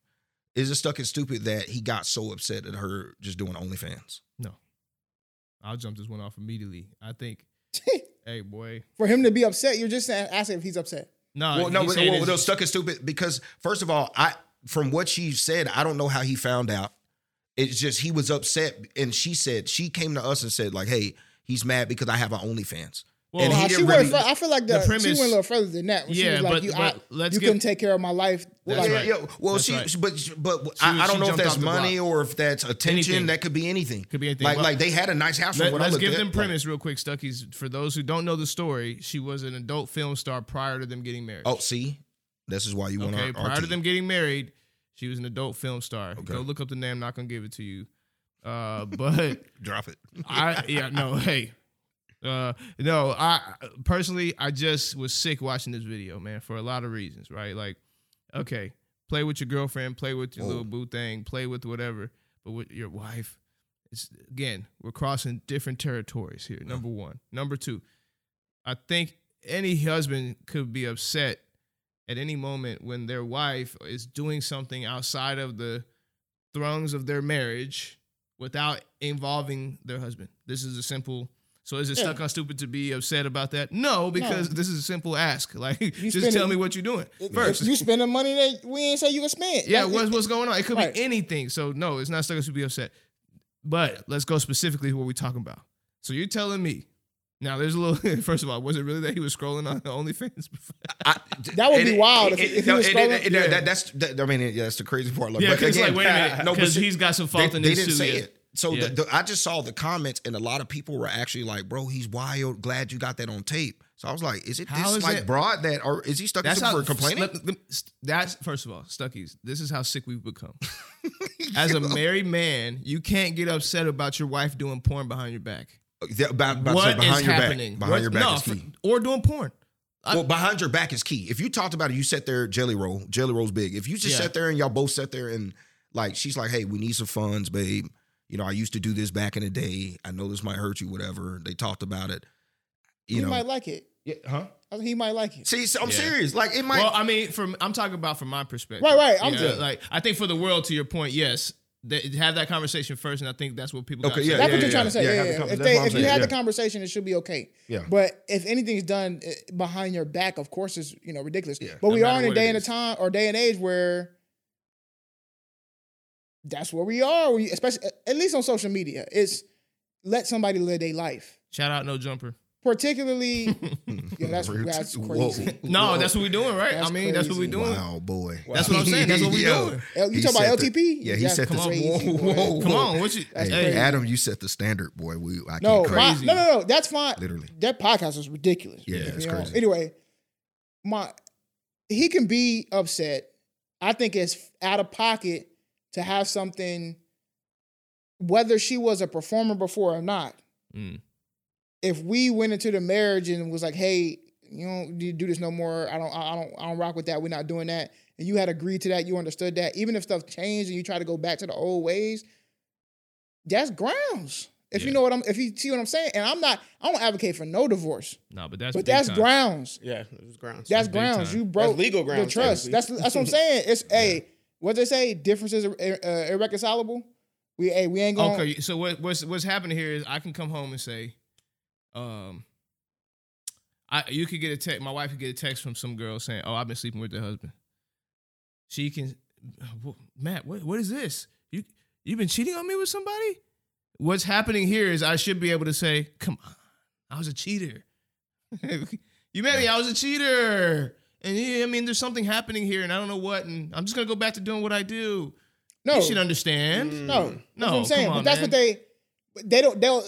Is it stuck in stupid that he got so upset at her just doing OnlyFans? No. I'll jump this one off immediately. I think, hey, boy. For him to be upset, you're just saying- asking if he's upset. No, well, no, but, well, no, stuck in stupid because first of all, I from what she said, I don't know how he found out. It's just he was upset, and she said she came to us and said like, "Hey, he's mad because I have an OnlyFans." Well, and Nah, he she didn't went I feel like the the, premise- she went a little further than that. When she Yeah, was like, but- you, but I, let's you give- couldn't take care of my life. That's Like, yeah, right. yeah. Well, That's she, right. but but She I, I don't know if that's money or if that's attention. Anything. That could be anything. Could be anything. Like Well- like they had a nice house. from Let, what I us looked give at. them Like, premise real quick, Stuckies. For those who don't know the story, she was an adult film star prior to them getting married. oh, see, this is why you want okay. our, Prior our to them getting married, she was an adult film star. Okay. Go look up the name. I'm not gonna give it to you. Uh, but Drop it. I yeah no hey. Uh no, I personally I just was sick watching this video, man, for a lot of reasons, right? Like, okay, play with your girlfriend, play with your Whoa. little boo thing, play with whatever, but with your wife, it's again, we're crossing different territories here. Number one. Number two, I think any husband could be upset at any moment when their wife is doing something outside of the throngs of their marriage without involving their husband. This is a simple. So is it Yeah. stuck on stupid to be upset about that? No, because this is a simple ask. Like, just spend tell me what you're doing if first. you spending money that we ain't say you can spend. yeah, Like, what's what's going on? It could Right. be anything. So no, it's not stuck on to be upset. But let's go specifically what we're talking about. So you're telling me. Now there's a little. First of all, was it really that he was scrolling on OnlyFans? Before? I, That would be it- wild it- if- it- if he no, was it- it- scrolling. it- Yeah. that- that's that, I mean, yeah, that's the crazy part. Like, yeah, because again, like, wait a minute, no, but because he's got some they, fault in they this didn't too. say yeah. it. So Yeah. the, the, I just saw the comments, and a lot of people were actually like, "Bro, he's wild. Glad you got that on tape." So I was like, "Is it How this is like it- broad that, or is he stuck in That's how for complaining?" let- That's first of all, Stuckies. This is how sick we've become. As a married man, you can't get upset about your wife doing porn behind your back. Uh, yeah, about, about What is happening? back. Behind What- your back no, is key. for- or doing porn. I- well, behind your back is key. If you talked about it, you sat there, jelly roll, jelly roll's big. If you just Yeah. sat there and y'all both sat there and like, she's like, "Hey, we need some funds, babe. You know, I used to do this back in the day. I know this might hurt you, whatever." They talked about it. You he know, might like it. yeah, huh? He might like it. See, so I'm Yeah. serious. Like it might. well, I mean, from I'm talking about from my perspective. Right, right, I'm Yeah, good. like I think for the world, to your point, yes, they, have that conversation first, and I think that's what people. Okay, gotta yeah, say. That's what yeah, you're trying to say. yeah, Yeah, yeah. If, they, if you saying, had the conversation, it should be okay. Yeah. But if anything's done eh, behind your back, of course, it's you know ridiculous. Yeah, but no we are in a day and a time or day and age where that's where we are. We, especially at least on social media, it's let somebody live their life. Shout out, no jumper. Particularly, yeah, that's that's crazy. No, Whoa. that's what we're doing, right? That's I mean, that's what we're doing. Wow, boy. That's what I'm saying. That's what we Yo, doing. You talking about set the- LTP? yeah, he That's set the crazy, whoa, boy. whoa, Come on, what you? That's Hey. Adam, you set the standard, boy. We I No, can't my, Crazy. no, no, no. That's fine. literally. That podcast is ridiculous. Yeah, You it's know? crazy. Anyway, my he can be upset. I think it's out of pocket to have something, whether she was a performer before or not. Mm. If we went into the marriage and was like, "Hey, you don't you do this no more. I don't, I don't, I don't rock with that. We're not doing that." And you had agreed to that. You understood that. Even if stuff changed and you try to go back to the old ways, that's grounds. If you know what I'm, if you see what I'm saying, and I'm not, I don't advocate for no divorce, No, but that's but big that's time. grounds. Yeah, it grounds. That's big grounds. time. You broke legal the grounds, trust. That's technically. that's what I'm saying. It's hey, what they say? Differences are uh, irreconcilable. We hey, we ain't going. Okay, so what, what's what's happening here is I can come home and say, um, I you could get a text. My wife could get a text from some girl saying, "Oh, I've been sleeping with their husband." She can, "Wh- Matt, what what is this? You you've been cheating on me with somebody? What's happening here is I should be able to say, "Come on, I was a cheater. you met me. I was a cheater." And yeah, I mean, there's something happening here, and I don't know what. And I'm just gonna go back to doing what I do. No, You should understand. Mm. no, that's No, what I'm saying. come but that's man. what they they don't they'll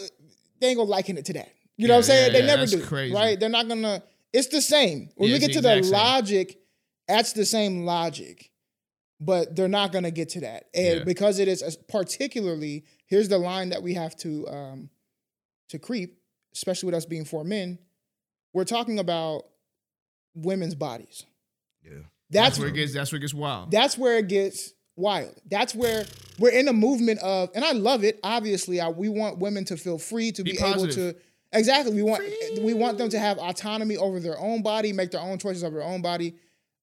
they ain't gonna liken it to that. You know what I'm saying? Yeah, they never that's do. crazy. Right? They're not gonna. It's the same. When Yeah, we get to the same. logic, that's the same logic. But they're not gonna get to that, and because it is particularly here's the line that we have to um to creep, especially with us being four men. We're talking about women's bodies. Yeah. That's where it gets. That's where it gets wild. that's where it gets wild. That's where we're in a movement of, and I love it. Obviously, I, we want women to feel free to Be be, able to. Exactly, we want we want them to have autonomy over their own body, make their own choices over their own body.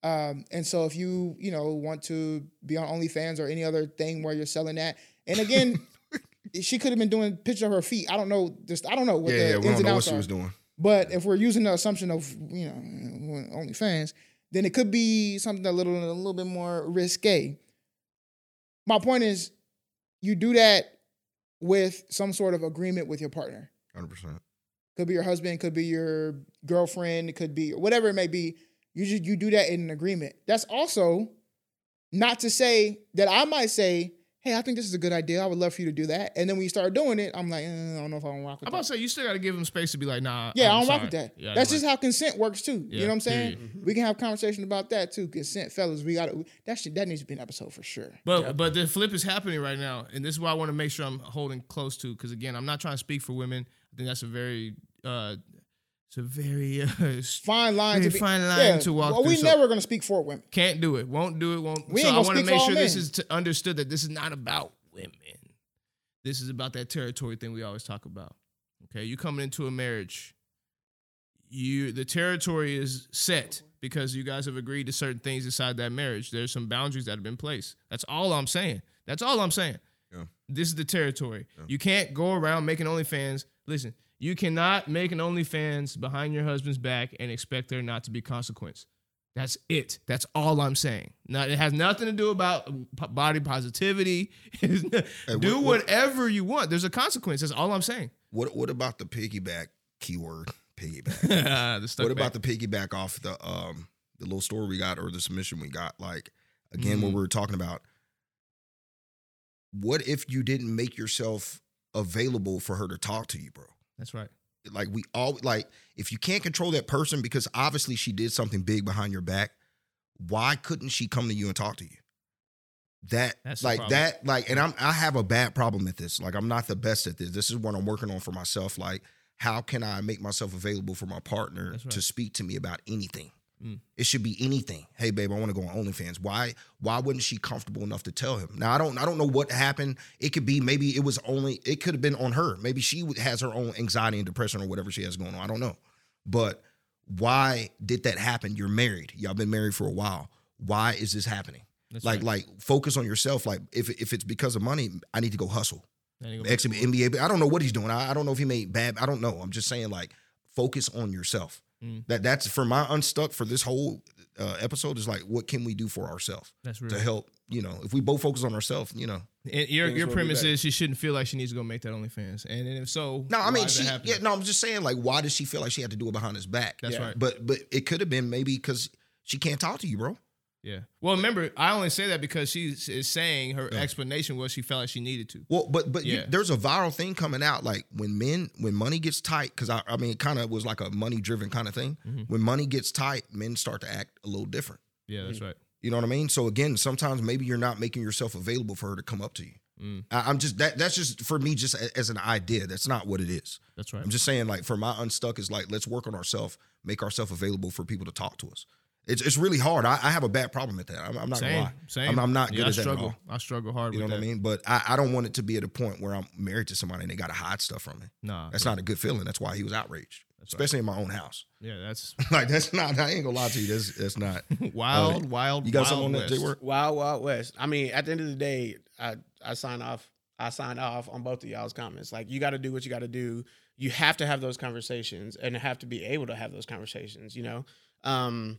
Um, and so, if you you know want to be on OnlyFans or any other thing where you're selling that, and again, she could have been doing pictures of her feet. I don't know. Just I don't know what Yeah, the yeah. We ins don't and know what she are. was doing. But if we're using the assumption of you know OnlyFans, then it could be something a little a little bit more risque. My point is, you do that with some sort of agreement with your partner. Hundred percent. Could be your husband, could be your girlfriend, it could be whatever it may be. You just you do that in an agreement. That's also not to say that I might say, "Hey, I think this is a good idea. I would love for you to do that." And then when you start doing it, I'm like, eh, "I don't know if I want to rock with I'm that." about to say you still got to give them space to be like, nah. Yeah, I'm I don't rock with that. Yeah, That's don't just how consent works too. Yeah, you know what I'm saying? period. We can have conversation about that too. Consent, fellas. We got to that shit. That needs to be an episode for sure. But but the flip is happening right now, and this is why I want to make sure I'm holding close to. Because again, I'm not trying to speak for women. I think that's a very uh, it's a very uh, Fine line Very to be, fine line yeah, to walk Well, we through, so- never gonna speak for women. can't do it, won't do it, won't. We so ain't I want to make for all sure this is t- understood that this is not about women. This is about that territory thing we always talk about. Okay, you coming into a marriage, you the territory is set because you guys have agreed to certain things inside that marriage. There's some boundaries that have been placed. That's all I'm saying. That's all I'm saying. Yeah. This is the territory. You can't go around making OnlyFans. Listen, you cannot make an OnlyFans behind your husband's back and expect there not to be consequence. That's it. That's all I'm saying. Now it has nothing to do about p- body positivity. do what- what- whatever you want. There's a consequence. That's all I'm saying. What What about the piggyback keyword? Piggyback. what about back. the piggyback off the um the little story we got or the submission we got? Like again, Mm-hmm. what we were talking about. what if you didn't make yourself available for her to talk to you, bro? That's right. Like we all like if you can't control that person because obviously she did something big behind your back, why couldn't she come to you and talk to you? That That's like that like and I'm I have a bad problem at this. Like I'm not the best at this. This is what I'm working on for myself. Like how can I make myself available for my partner right. to speak to me about anything? Mm. It should be anything. Hey, babe, I want to go on OnlyFans. Why? Why wasn't she comfortable enough to tell him? Now, I don't. I don't know what happened. It could be maybe it was only. It could have been on her. Maybe she has her own anxiety and depression or whatever she has going on. I don't know. But why did that happen? You're married. Y'all been married for a while. Why is this happening? That's like, right. like focus on yourself. Like, if if it's because of money, I need to go hustle. Ex NBA. I don't know what he's doing. I, I don't know if he made bad. I don't know. I'm just saying, like, focus on yourself. Mm. That that's for my unstuck for this whole uh, episode is like, what can we do for ourselves That's real. to help? You know, if we both focus on ourselves, you know. And your your premise is she shouldn't feel like she needs to go make that OnlyFans. And then if so, No, I mean, she. Yeah, no, I'm just saying, like, why does she feel like she had to do it behind his back? That's Yeah. right. But but it could have been maybe because she can't talk to you, bro. Yeah. Well, remember, I only say that because she is saying her Yeah. explanation was she felt like she needed to. Well, but but you- there's a viral thing coming out like when men when money gets tight because I I mean it kind of was like a money driven kind of thing. Mhm. When money gets tight, men start to act a little different. Yeah, that's right. You know what I mean? So again, sometimes maybe you're not making yourself available for her to come up to you. Mm, I, I'm just that that's just for me just a- as an idea. That's not what it is. that's right. I'm just saying like for my unstuck is like let's work on ourselves, make ourselves available for people to talk to us. It's it's really hard. I, I have a bad problem at that. I'm, I'm not same, gonna lie. same. I'm, I'm not Yeah, good I at that at all. I struggle hard You know with what I mean? But I, I don't want it to be at a point where I'm married to somebody and they got to hide stuff from me. Nah, That's not a good feeling. That's why he was outraged, That's right. especially in my own house. Yeah, that's like that's not. I ain't gonna lie to you. That's that's not. wild, wild. You got wild something on that, west. J Work? Wild Wild West. I mean, at the end of the day, I I sign off. I sign off on both of y'all's comments. Like, you got to do what you got to do. You have to have those conversations and have to be able to have those conversations. You know, um,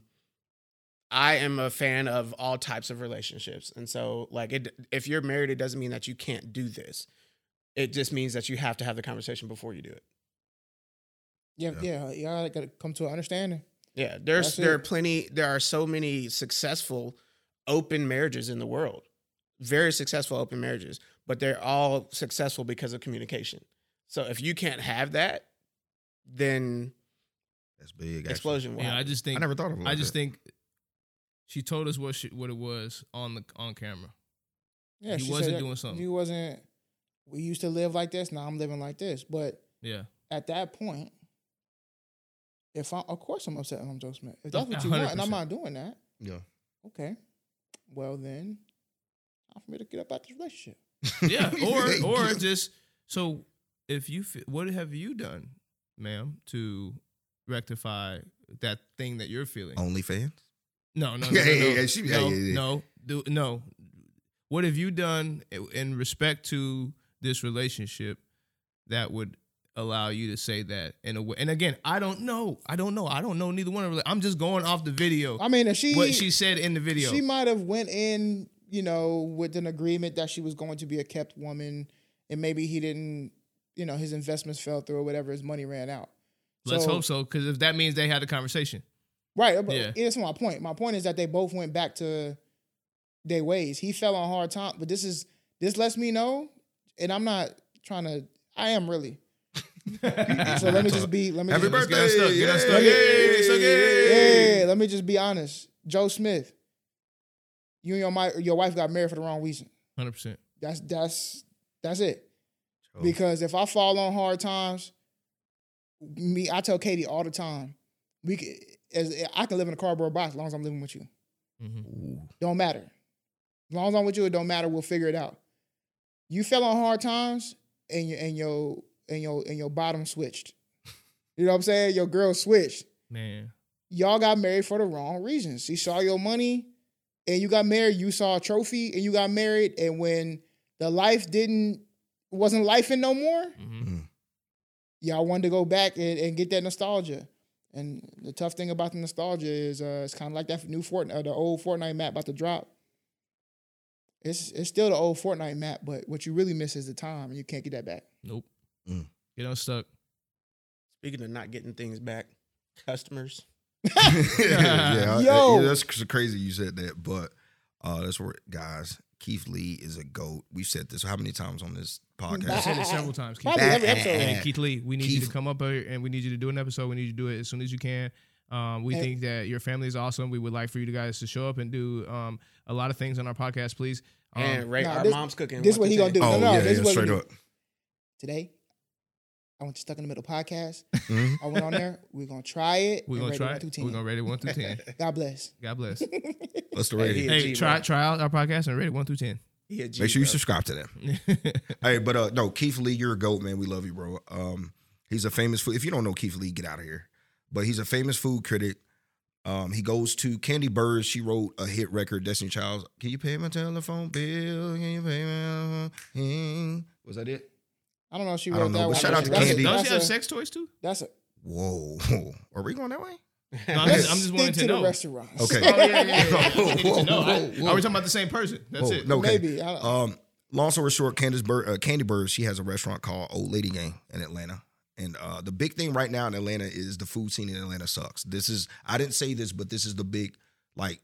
I am a fan of all types of relationships, and so like, it, if you're married, it doesn't mean that you can't do this. It just means that you have to have the conversation before you do it. Yeah, yeah, y'all gotta come to an understanding. Yeah, there's That's there are plenty. There are so many successful open marriages in the world, very successful open marriages, but they're all successful because of communication. So if you can't have that, then That's big. Actually. explosion Yeah, I just think I never thought of it. I just that. think she told us what she, what it was on the on camera. Yeah, He she wasn't said doing something. He wasn't. We used to live like this. Now I'm living like this. But Yeah, at that point, if I, of course, I'm upset when I'm Joe Smith. If that's what you want, and I'm not doing that, Yeah. okay. Well then, time for me to get up out this relationship. yeah. Or or just so if you what have you done, ma'am, to rectify that thing that you're feeling? OnlyFans. No, no, no, Yeah, no, yeah, no, yeah, she- no, yeah, yeah. no, do, no. What have you done in respect to this relationship that would allow you to say that in a way? And again, I don't know. I don't know. I don't know neither one of them. I'm just going off the video. I mean, if she what she said in the video. she might have went in, you know, with an agreement that she was going to be a kept woman, and maybe he didn't, you know, his investments fell through or whatever, his money ran out. Let's So- hope so, because if that means they had a conversation. Right. But Yeah. That's my point. My point is that they both went back to their ways. He fell on hard time, but this is this lets me know, and I'm not trying to. I am really. So let me just be. Let me Happy just, birthday! Get unstuck, get unstuck. Yeah. Yay, so yay. Yeah, let me just be honest. Joe Smith, you and your mi- your wife got married for the wrong reason. Hundred percent. That's that's that's it. Oh. Because if I fall on hard times, me, I tell Katie all the time, we can, as I can live in a cardboard box as long as I'm living with you. Ooh. Don't matter. As long as I'm with you, it don't matter. We'll figure it out. You fell on hard times and your and your and your and your bottom switched. You know what I'm saying? Your girl switched. Man. Y'all got married for the wrong reasons. She saw your money and you got married. You saw a trophy and you got married. And when the life didn't wasn't life in no more, hmm y'all wanted to go back and, and get that nostalgia. And the tough thing about the nostalgia is uh, it's kind of like that new Fortnite, uh, the old Fortnite map about to drop. It's it's still the old Fortnite map, but what you really miss is the time, and you can't get that back. Nope. Mm. Get unstuck. Speaking of not getting things back, customers. yeah, I- Yo. yeah, that's crazy you said that, but uh, that's where guys Keith Lee is a goat. We've said this how many times on this podcast? I podcast? said it several times. Keith, Probably every episode. and Keith Lee, we need you to come up here and we need you to do an episode. We need you to do it as soon as you can. Um, we And- think that your family is awesome. We would like for you guys to show up and do um, a lot of things on our podcast, please. Um, and rate Nah, our this- mom's cooking. this one what he gonna do. Oh no, yeah, this is what straight up. Today, I went to Stuck in the Middle podcast. Mhm. I went on there. We're gonna try it. we're gonna rate try it. We're gonna rate it one through ten. God bless. God bless. What's the Hey, rating? he- hey, G, try bro. try out our podcast and rate it one through ten. Yeah, a G, Make sure you subscribe to them. Hey, but uh no, Keith Lee, you're a goat, man. We love you, bro. Um, he's a famous food. If you don't know Keith Lee, get out of here. But he's a famous food critic. Um, he goes to Kandi Burruss. She wrote a hit record, Destiny Childs. Can you pay my telephone bill? Can you pay my hmm? Was that it? I don't know if she I wrote don't know, that but one. shout out to That's a- Kandi. Don't That's she have a, sex toys too? that's a, Whoa. Are we going that way? No, I'm just, I'm just wanting stick to to the know. restaurants. Okay. Oh yeah, yeah, yeah. yeah. Whoa, I need to know. whoa, I- whoa. Are we talking about the same person? That's Whoa, it. no, okay. Maybe. I don't- Um, long story short, Candace Bird, uh, Kandi Burruss, she has a restaurant called Old Lady Gang in Atlanta. And uh, the big thing right now in Atlanta is the food scene in Atlanta sucks. This is I didn't say this, but this is the big like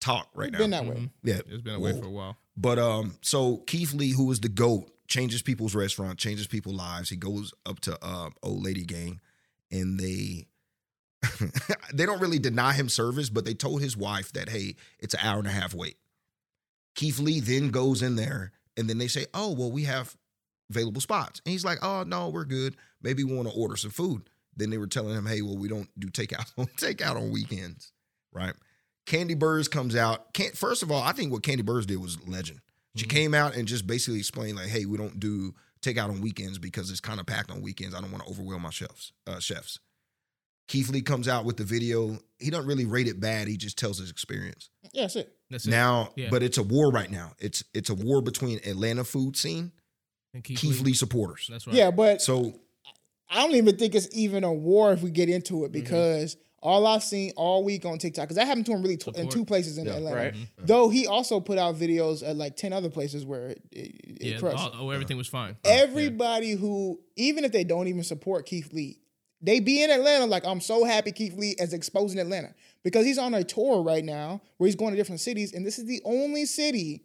talk right It's now. been that way. Mhm. yeah, It's been away Whoa. for a while. But um, so Keith Lee, who is the GOAT, changes people's restaurant, changes people's lives. He goes up to uh, Old Lady Gang, and they they don't really deny him service, but they told his wife that hey, it's an hour and a half wait. Keith Lee then goes in there, and then they say, oh well, we have available spots, and he's like, oh no, we're good. Maybe we want to order some food. Then they were telling him, hey, well, we don't do takeout on takeout on weekends, right? Kandi Burruss comes out. Can't, first of all, I think what Kandi Burruss did was legend. She Mhm. came out and just basically explained like, "Hey, we don't do takeout on weekends because it's kind of packed on weekends. I don't want to overwhelm my chefs." Uh, chefs. Keith Lee comes out with the video. He doesn't really rate it bad. He just tells his experience. Yeah, that's it. That's it. Now, Yeah. but it's a war right now. It's it's a war between Atlanta food scene, And Keith, Keith Lee. Lee supporters. That's right. Yeah, but So I don't even think it's even a war if we get into Mm-hmm. it because all I've seen all week on TikTok, because that happened to him really tw- in two places in Yeah, Atlanta. right. Though he also put out videos at like 10 other places where it, it, it Yeah. crushed. all- oh, everything was fine. Everybody who, even if they don't even support Keith Lee, they be in Atlanta like, I'm so happy Keith Lee is exposing Atlanta because he's on a tour right now where he's going to different cities. And this is the only city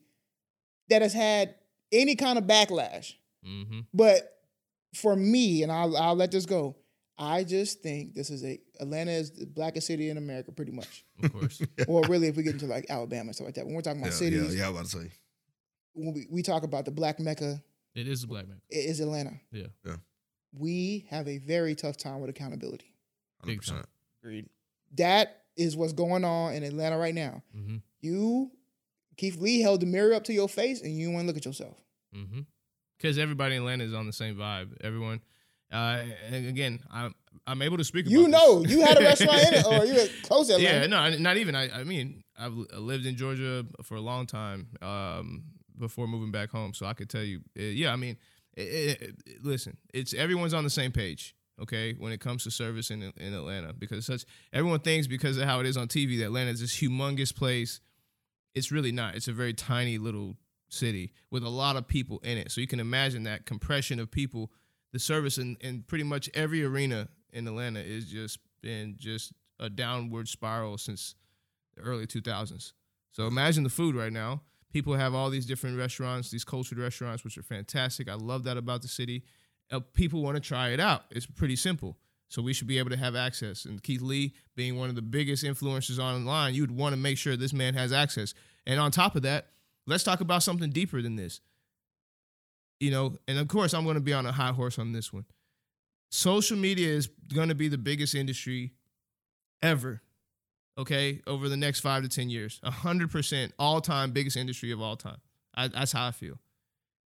that has had any kind of backlash. Mm-hmm. But for me, and I'll, I'll let this go, I just think this is a Atlanta is the blackest city in America, pretty much. Of course. or really, if we get into like Alabama and stuff like that, when we're talking about yeah, cities, yeah, I was about to say. when we, we talk about the black mecca, it is a black mecca. it is Atlanta. Yeah. yeah. We have a very tough time with accountability. Big 100%. Agreed. That is what's going on in Atlanta right now. Mm-hmm. You, Keith Lee, held the mirror up to your face, and you want to look at yourself. Mm-hmm. Because everybody in Atlanta is on the same vibe. Everyone. Uh, again, I'm I'm able to speak. You know, this. you had a restaurant in it, or you were close to Atlanta. Yeah, no, not even. I, I mean, I've lived in Georgia for a long time um, before moving back home, so I could tell you. uh, yeah, I mean, it, it, it- listen, it's everyone's on the same page. Okay, when it comes to service in in Atlanta, because such everyone thinks because of how it is on TV that Atlanta is this humongous place. It's really not. It's a very tiny little city with a lot of people in it. So you can imagine that compression of people. The service in, in pretty much every arena in Atlanta is just been just a downward spiral since the early 2000s. So imagine the food right now. People have all these different restaurants, these cultured restaurants, which are fantastic. I love that about the city. Uh, people want to try it out. It's pretty simple. So we should be able to have access. And Keith Lee, being one of the biggest influencers online, you would want to make sure this man has access. And on top of that, let's talk about something deeper than this. You know, and of course, I'm going to be on a high horse on this one. Social media is going to be the biggest industry ever okay, over the next five to 10 years. 100% all time biggest industry of all time. I, that's how I feel.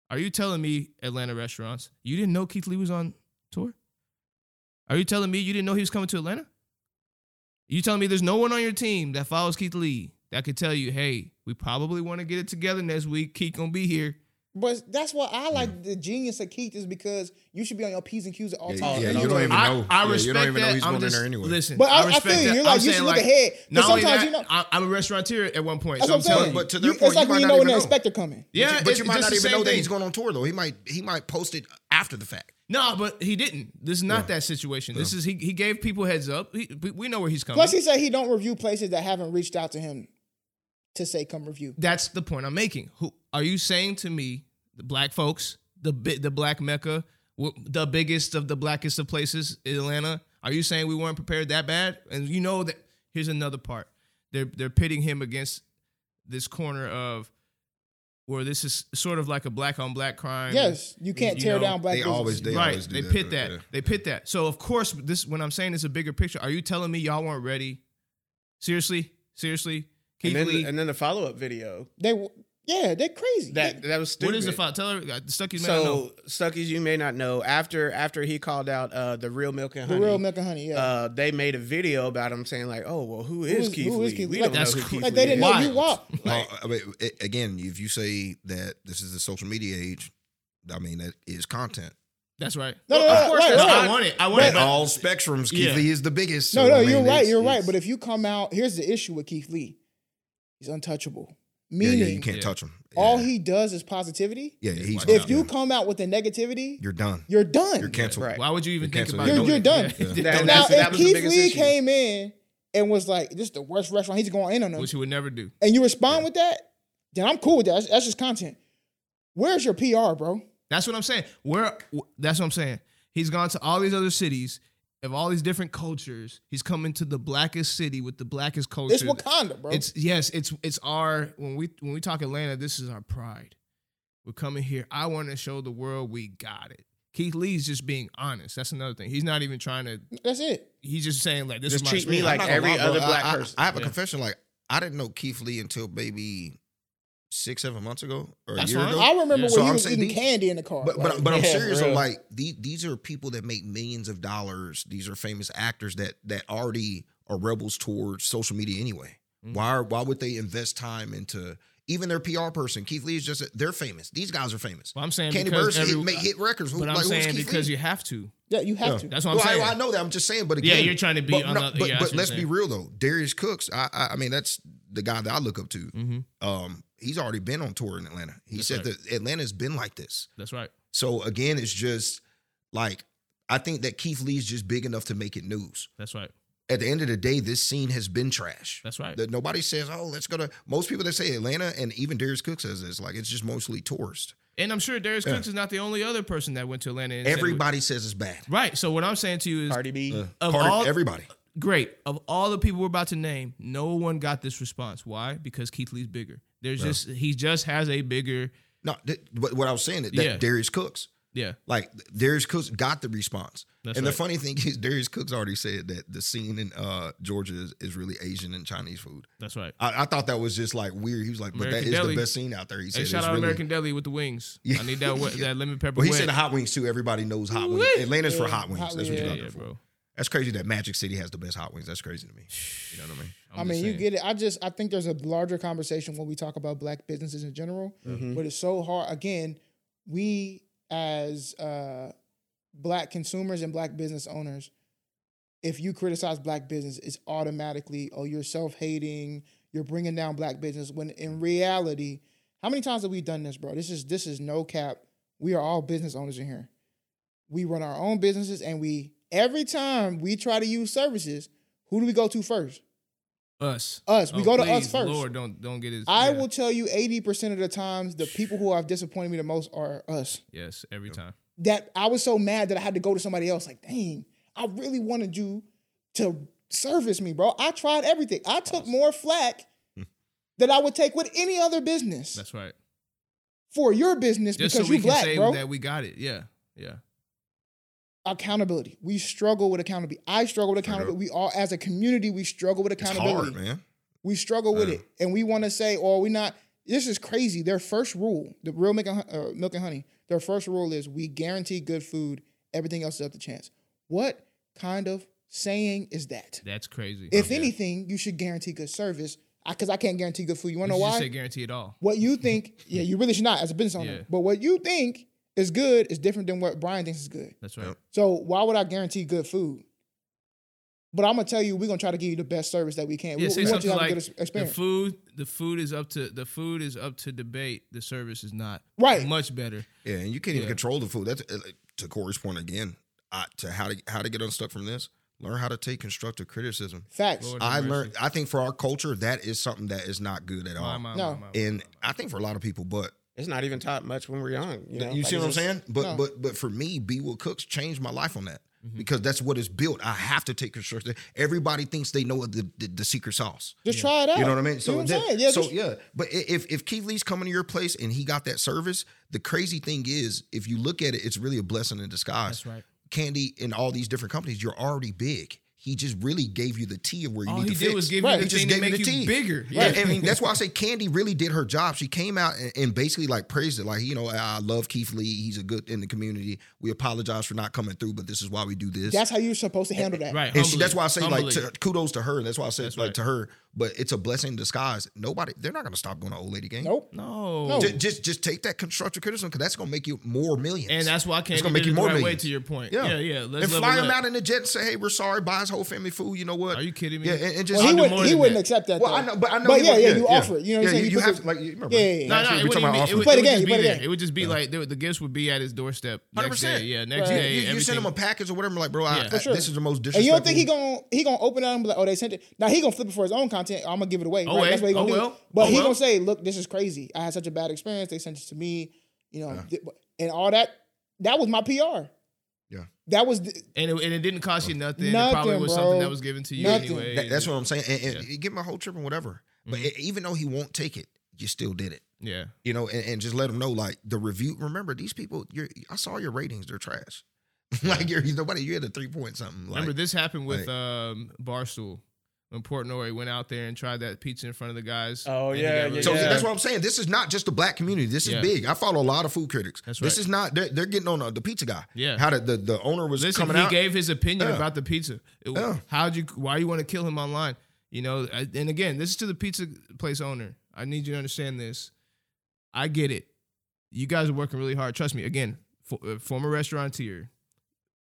Are you telling me, Atlanta restaurants, you didn't know Keith Lee was on tour? Are you telling me you didn't know he was coming to Atlanta? You telling me there's no one on your team that follows Keith Lee that could tell you, hey, we probably want to get it together next week. Keith gonna be here. But that's why I like mm. the genius of Keith is because you should be on your P's and Q's at all Yeah, times. yeah, you don't even know. I Yeah, you respect don't even know that. he's I'm going in just, there anyway. Listen, But I, I, respect feel you. that. You're I'm like you should look like, ahead. But Not only sometimes that, you know. I, I'm a restaurateur at one point, That's so what I'm I'm saying. telling you. But to their You- point, it's like you when you know when the inspector coming. Yeah, but you, but you might not even know that he's going on tour though. He might he might post it after the fact. No, but he didn't. This is not that situation. This is he. He gave people heads up. He, we- we know where he's coming. Plus, he said he don't review places that haven't reached out to him to say come review. That's the point I'm making. Who are you saying to me, the black folks, the the black mecca, the biggest of the blackest of places, in Atlanta? Are you saying we weren't prepared that bad? And you know that here's another part. They're they're pitting him against this corner of where this is sort of like a black on black crime. Yes, you can't you tear know, down black. they always- businesses. they right. always do They that, pit that. yeah. They pit that. So of course, this when I'm saying it's a bigger picture. Are you telling me y'all weren't ready? Seriously, seriously, Keith And then, Lee. and then the follow up video They, w- yeah, they're crazy. that that was stupid. what is the file? Tell her, uh, Stucky's So Stuckies, you may not know. After after he called out uh, the real milk and honey, the real milk and honey. Yeah, uh, they made a video about him saying like, "Oh well, who is is- Keith who Lee? is Keith We Lee? don't That's know who crazy. Keith like they didn't is." know you Wild. walk. Well, I mean, a- again, if you say that this is the social media age, I mean that is content. That's right. No, no, Of course, right, that's right. I want it. I want At it. all spectrums, Keith Yeah. Lee is the biggest. No, so, no, I mean, you're right. You're right. But if you come out, here's the issue with Keith Lee. He's untouchable. Yeah, Meaning, yeah, you can't Yeah. touch him. all he does is positivity. yeah, he's If out. you come out with the negativity, you're done. you're done. You're canceled. Right. Why would you even You're think canceled. about You're- you're done. Yeah. Yeah. That- now, if Keith Lee issue. came in and was like, "This is the worst restaurant," he's going in on them, Which he would never do. and you respond with that, then I'm cool with that. That's, that's just content. Where's your PR, bro? That's what I'm saying. Where that's what I'm saying. He's gone to all these other cities of all these different cultures. He's coming to the blackest city with the blackest culture. It's Wakanda, bro. It's yes, it's it's our when we when we talk Atlanta, this is our pride. We're coming here. I want to show the world we got it. Keith Lee's just being honest. That's another thing. He's not even trying to. that's it. He's just saying like this Just is my treat me like I'm not every lie, bro. other black I- I- person. I, have a Yeah. confession. Like I didn't know Keith Lee until maybe six, seven months ago or a year fine. ago. I remember Yeah. when So he I'm was eating these- candy in the car. But Like, but, but I'm serious. for though, real. like these these are people that make millions of dollars. These are famous actors that that already are rebels towards social media anyway. Mhm. Why are, why would they invest time into even their PR person? Keith Lee is just they're famous. These guys are famous. Well, I'm saying Kandi because Burruss every- make hit records. Who, but I'm like, saying because Lee? you have to. yeah, you have Yeah. to. That's what I'm Well, I- saying. I, know that. I'm just saying, but Yeah, you're trying to be But, on no, the- but, yeah, but let's you're be real though. Darius Cooks. I, I I mean that's the guy that I look up to. hmm Um, he's already been on tour in Atlanta. He That's said right. that Atlanta's been like this. That's right. So again, it's just like I think that Keith Lee's just big enough to make it news. That's right. At the end of the day, this scene has been trash. That's right. That nobody says, "Oh, let's go to." Most people that say Atlanta, and even Darius Cook says this, like it's just mostly tourists. And I'm sure Darius Yeah. Cooks is not the only other person that went to Atlanta. And said Everybody says it's bad. right. So what I'm saying to you is, Cardi B. Uh, Of Carter- all- everybody. great. Of all the people we're about to name, no one got this response. Why? Because Keith Lee's bigger. There's Yeah. just he just has a bigger. No, th- but what I was saying that, that Yeah. Darius Cooks, Yeah, like Darius Cooks, got the response. That's and the funny thing is, Darius Cooks already said that the scene in uh, Georgia is, is really Asian and Chinese food. that's right. I, I thought that was just like weird. He was like, but that American is Deli. the best scene out there. He said Hey, shout out really, American Deli with the wings. Yeah. I need that wet- that lemon pepper. Well, he wet. said the hot wings too. Everybody knows hot wings. Woo! Atlanta's for hot wings. hot That's what you're yeah, looking yeah, for. bro. That's crazy that Magic City has the best hot wings. That's crazy to me. You know what I mean? I mean, you get it. I just I think there's a larger conversation when we talk about black businesses in general, Mhm. but it's so hard. Again, we as uh, black consumers and black business owners, if you criticize black business, it's automatically oh you're self hating, you're bringing down black business. When in reality, how many times have we done this, bro? This is this is no cap. We are all business owners in here. We run our own businesses, and we every time we try to use services, who do we go to first? us. Us. We Oh, go to please, us first. Lord, don't don't get his. I yeah. will tell you 80% of the times the people who have disappointed me the most are us. Yes, every time. That I was so mad that I had to go to somebody else. Like, dang, I really wanted you to service me, bro. I tried everything. I took more flack hmm. than I would take with any other business That's right. for your business Just because so we you can black, say bro. that we got it. Yeah, yeah. Accountability. We struggle with accountability. I struggle with accountability. We all, as a community, we struggle with accountability. It's accountability. hard, man. We struggle with Yeah. it, and we want to say, "Oh, we not." This is crazy. Their first rule, the real milk and, uh, milk and honey, their first rule is we guarantee good food. Everything else is up to chance. What kind of saying is that? That's crazy. If Yeah. anything, you should guarantee good service. Because I, can't guarantee good food. You want to know why? just say guarantee at all. what you think, yeah, you really should not as a business owner. Yeah. But what you think is good is different than what Brian thinks is good. That's right. Yep. So why would I guarantee good food? But I'm gonna tell you, we're gonna try to give you the best service that we can. Yeah, we, say we want you something to have like a good ex- the food. The food is up to the food is up to debate. The service is not. Right. Much better. Yeah, and you can't even control the food. That's uh, to Cori's point again. I, to how to how to get unstuck from this. Learn how to take constructive criticism. Facts. Lord I learned. I think for our culture, that is something that is not good at all. My, my, No. my, my, and my, I think for a lot of people, but It's not even taught much when we're young. You, know? You see what I'm saying? But No. but but for me, B Wood Cooks changed my life on that Mm-hmm. because that's what it's built. I have to take construction. Everybody thinks they know the the, the secret sauce. Just try it out. You know what I mean? So you know what I'm? Yeah, so just- yeah. But if if Keith Lee's coming to your place and he got that service, the crazy thing is, if you look at it, it's really a blessing in disguise. That's right. Kandi in all these different companies, you're already big. He just really gave you the tea of where you All need he to did fix. was give Right. you He the just thing to gave you the you tea. bigger. Yeah, I mean that's why I say Kandi really did her job. She came out and, and basically like praised it, like you know I love Keith Lee. He's a good in the community. We apologize for not coming through, but this is why we do this. That's how you're supposed to handle eh, that. Right. and she, that's why I say humbly. like to, kudos to her. That's why I said That's like right. to her. But it's a blessing in disguise. Nobody, they're not going to stop going to Old Lady Gang. Nope. no. No. Just, just just take that constructive criticism because that's going to make you more millions. And that's why It's Kandi gonna make you more right way to your point. Yeah. Yeah, yeah. Let's and fly him up. out in the jet and say, "Hey, we're sorry." Buy his whole family food. You know what? Are you kidding me? Yeah, and, and just Well, he would, he wouldn't that. accept that. Well, though. I know, but I know. But he yeah, would- yeah, you offer it. You know what I'm saying? You, You you have to like. You remember? Yeah, yeah, yeah. No, no, week it talking wouldn't about be, it, offering. would, Play the it would game, just play be the game. It would just be like the, the gifts would be at his doorstep Hundred percent. Yeah, next You- day. You, you send him a package or whatever. Like, bro, I, Yeah. I- For sure. this is the most And you don't think he gonna he gonna open it up and be like, oh, they sent it. Now he gonna flip it for his own content. I'm gonna give it away. Oh, right? well. That's what he gonna Oh, do. well. But Oh, he well. gonna say, look, this is crazy. I had such a bad experience. They sent it to me. You know, th- and all that. That was my PR. Yeah. That was the, and, it, and it didn't cost you nothing. it Nothing, probably was bro. something that was given to you Nothing. anyway. That- that's what I'm saying. And, and Yeah. you give him a whole trip and whatever. But Mhm. e- even though he won't take it, you still did it. yeah. You know, and, and just let him know like the review. Remember, these people. You're, I saw your ratings. They're trash. like you're nobody. You had a three point something. Like, Remember, this happened with like- um, Barstool when Portnoy went out there and tried that pizza in front of the guys. Oh, yeah, yeah, So of it. that's what I'm saying. This is not just the black community. This is Yeah. big. I follow a lot of food critics. That's This is not. They're, they're getting on uh, the pizza guy. Yeah. How the the, the owner was Listen, coming he out. gave his opinion Yeah. about the pizza. It- Yeah. How'd you? Why you want to kill him online? You know, and again, this is to the pizza place owner. I need you to understand this. I get it. You guys are working really hard. Trust me. Again, for, uh, former restaurateur,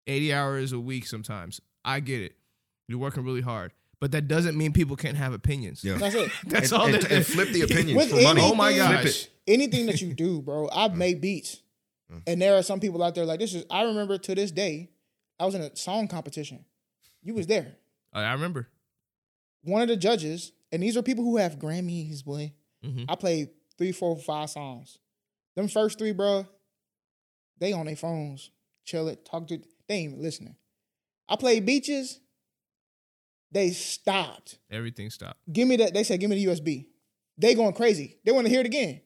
eighty hours a week sometimes. I get it. You're working really hard, but that doesn't mean people can't have opinions. Yeah. that's it. That's and, all. and, that and flip the opinions With for money. anything- Oh my Flip gosh. Anything that you do, bro. I've made beats, and there are some people out there like this. Is I remember to this day, I was in a song competition. You was there. I I remember. One of the judges, and these are people who have Grammys, boy. Mhm. I played three, four, five songs. Them first three, bro, they on their phones, chill it, talk to. They ain't even listening. I played beaches. They stopped. Everything stopped. Give me that. They said, give me the USB. They going crazy. They want to hear it again.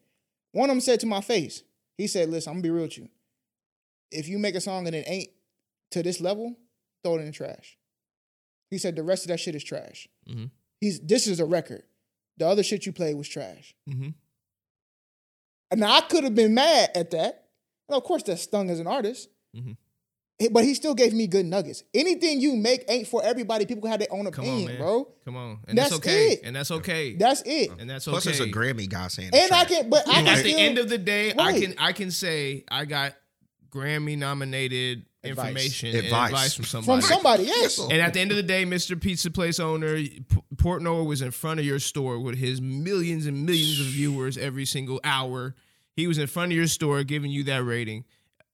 One of them said to my face, he said, listen, I'm gonna be real with you. If you make a song and it ain't to this level, throw it in the trash. He said the rest of that shit is trash. hmm He's this is a record. The other shit you played was trash. Mm-hmm. And now I could have been mad at that. And of course, that stung as an artist. Mhm. But he still gave me good nuggets. Anything you make ain't for everybody. People have their own Come opinion, on, man. bro. Come on, and that's, That's okay. it. And that's okay. That's it. and that's okay. Plus, okay. it's a Grammy guy saying. And I trash. can, but I can at still, the end of the day, I can I can say I got Grammy nominated Advice. information and Advice. advice from somebody. from somebody. somebody. Yes. and at the end of the day, Mr. Pizza Place owner, P- Portnoy was in front of your store with his millions and millions of viewers every single hour. He was in front of your store giving you that rating.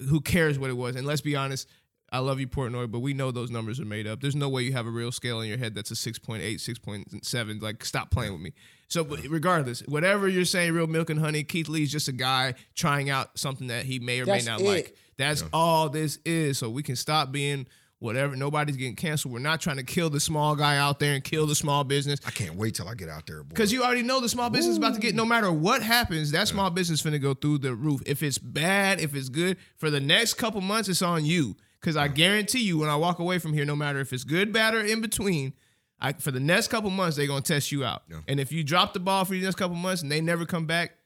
Who cares what it was? And let's be honest, I love you, Portnoy, but we know those numbers are made up. There's no way you have a real scale in your head that's a 6.8, 6.7. Like, stop playing with me. So, but regardless, whatever you're saying, real milk and honey, Keith Lee's just a guy trying out something that he may or That's may not it. like. That's all this is. So we can stop being whatever. Nobody's getting canceled. We're not trying to kill the small guy out there and kill the small business. I can't wait till I get out there. boy. Because you already know the small business is about to get, no matter what happens, that small business finna go through the roof. If it's bad, if it's good, for the next couple months, it's on you. Because I guarantee you, when I walk away from here, no matter if it's good, bad, or in between, I, for the next couple months, they're gonna test you out. Yeah. And if you drop the ball for the next couple months and they never come back,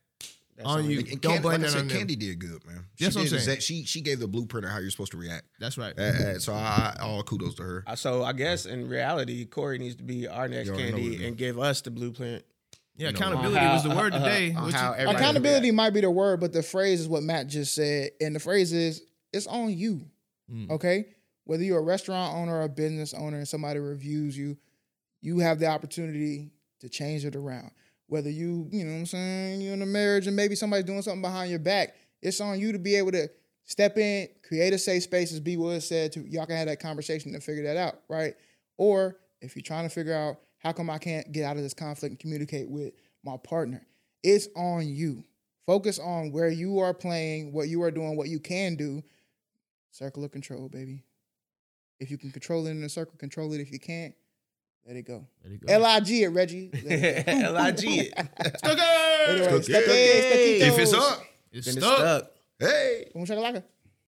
on you. And- and Don't Kandi, blame like I that said, on them. Kandi did good, man. She That's what I'm did saying. exact- she she gave the blueprint of how you're supposed to react. That's right. Uh, uh, so I, I all kudos to her. Uh, So I guess in reality, Cori needs to be our next You already know what it Kandi and give us the blueprint. Yeah, accountability on how- was the word uh, today. on which how is- everybody- Accountability might be the word, but the phrase is what Matt just said. And the phrase is, it's on you. Mm. Okay? Whether you're a restaurant owner or a business owner and somebody reviews you, you have the opportunity to change it around. Whether you, you know what I'm saying, you're in a marriage and maybe somebody's doing something behind your back, it's on you to be able to step in, create a safe space, as B Wood said, to y'all can have that conversation and figure that out, right? Or if you're trying to figure out how come I can't get out of this conflict and communicate with my partner, it's on you Focus on where you are playing, what you are doing, what you can do. Circle of control, baby. If you can control it in a circle, control it. If you can't, let it go. There you go. L I G it, Reggie. Let it go. L-I-G it. Anyway, Stuck stuck it. it, stuck it, If it's toes. up, It's Then it's stuck. stuck. hey. Boom shakalaka.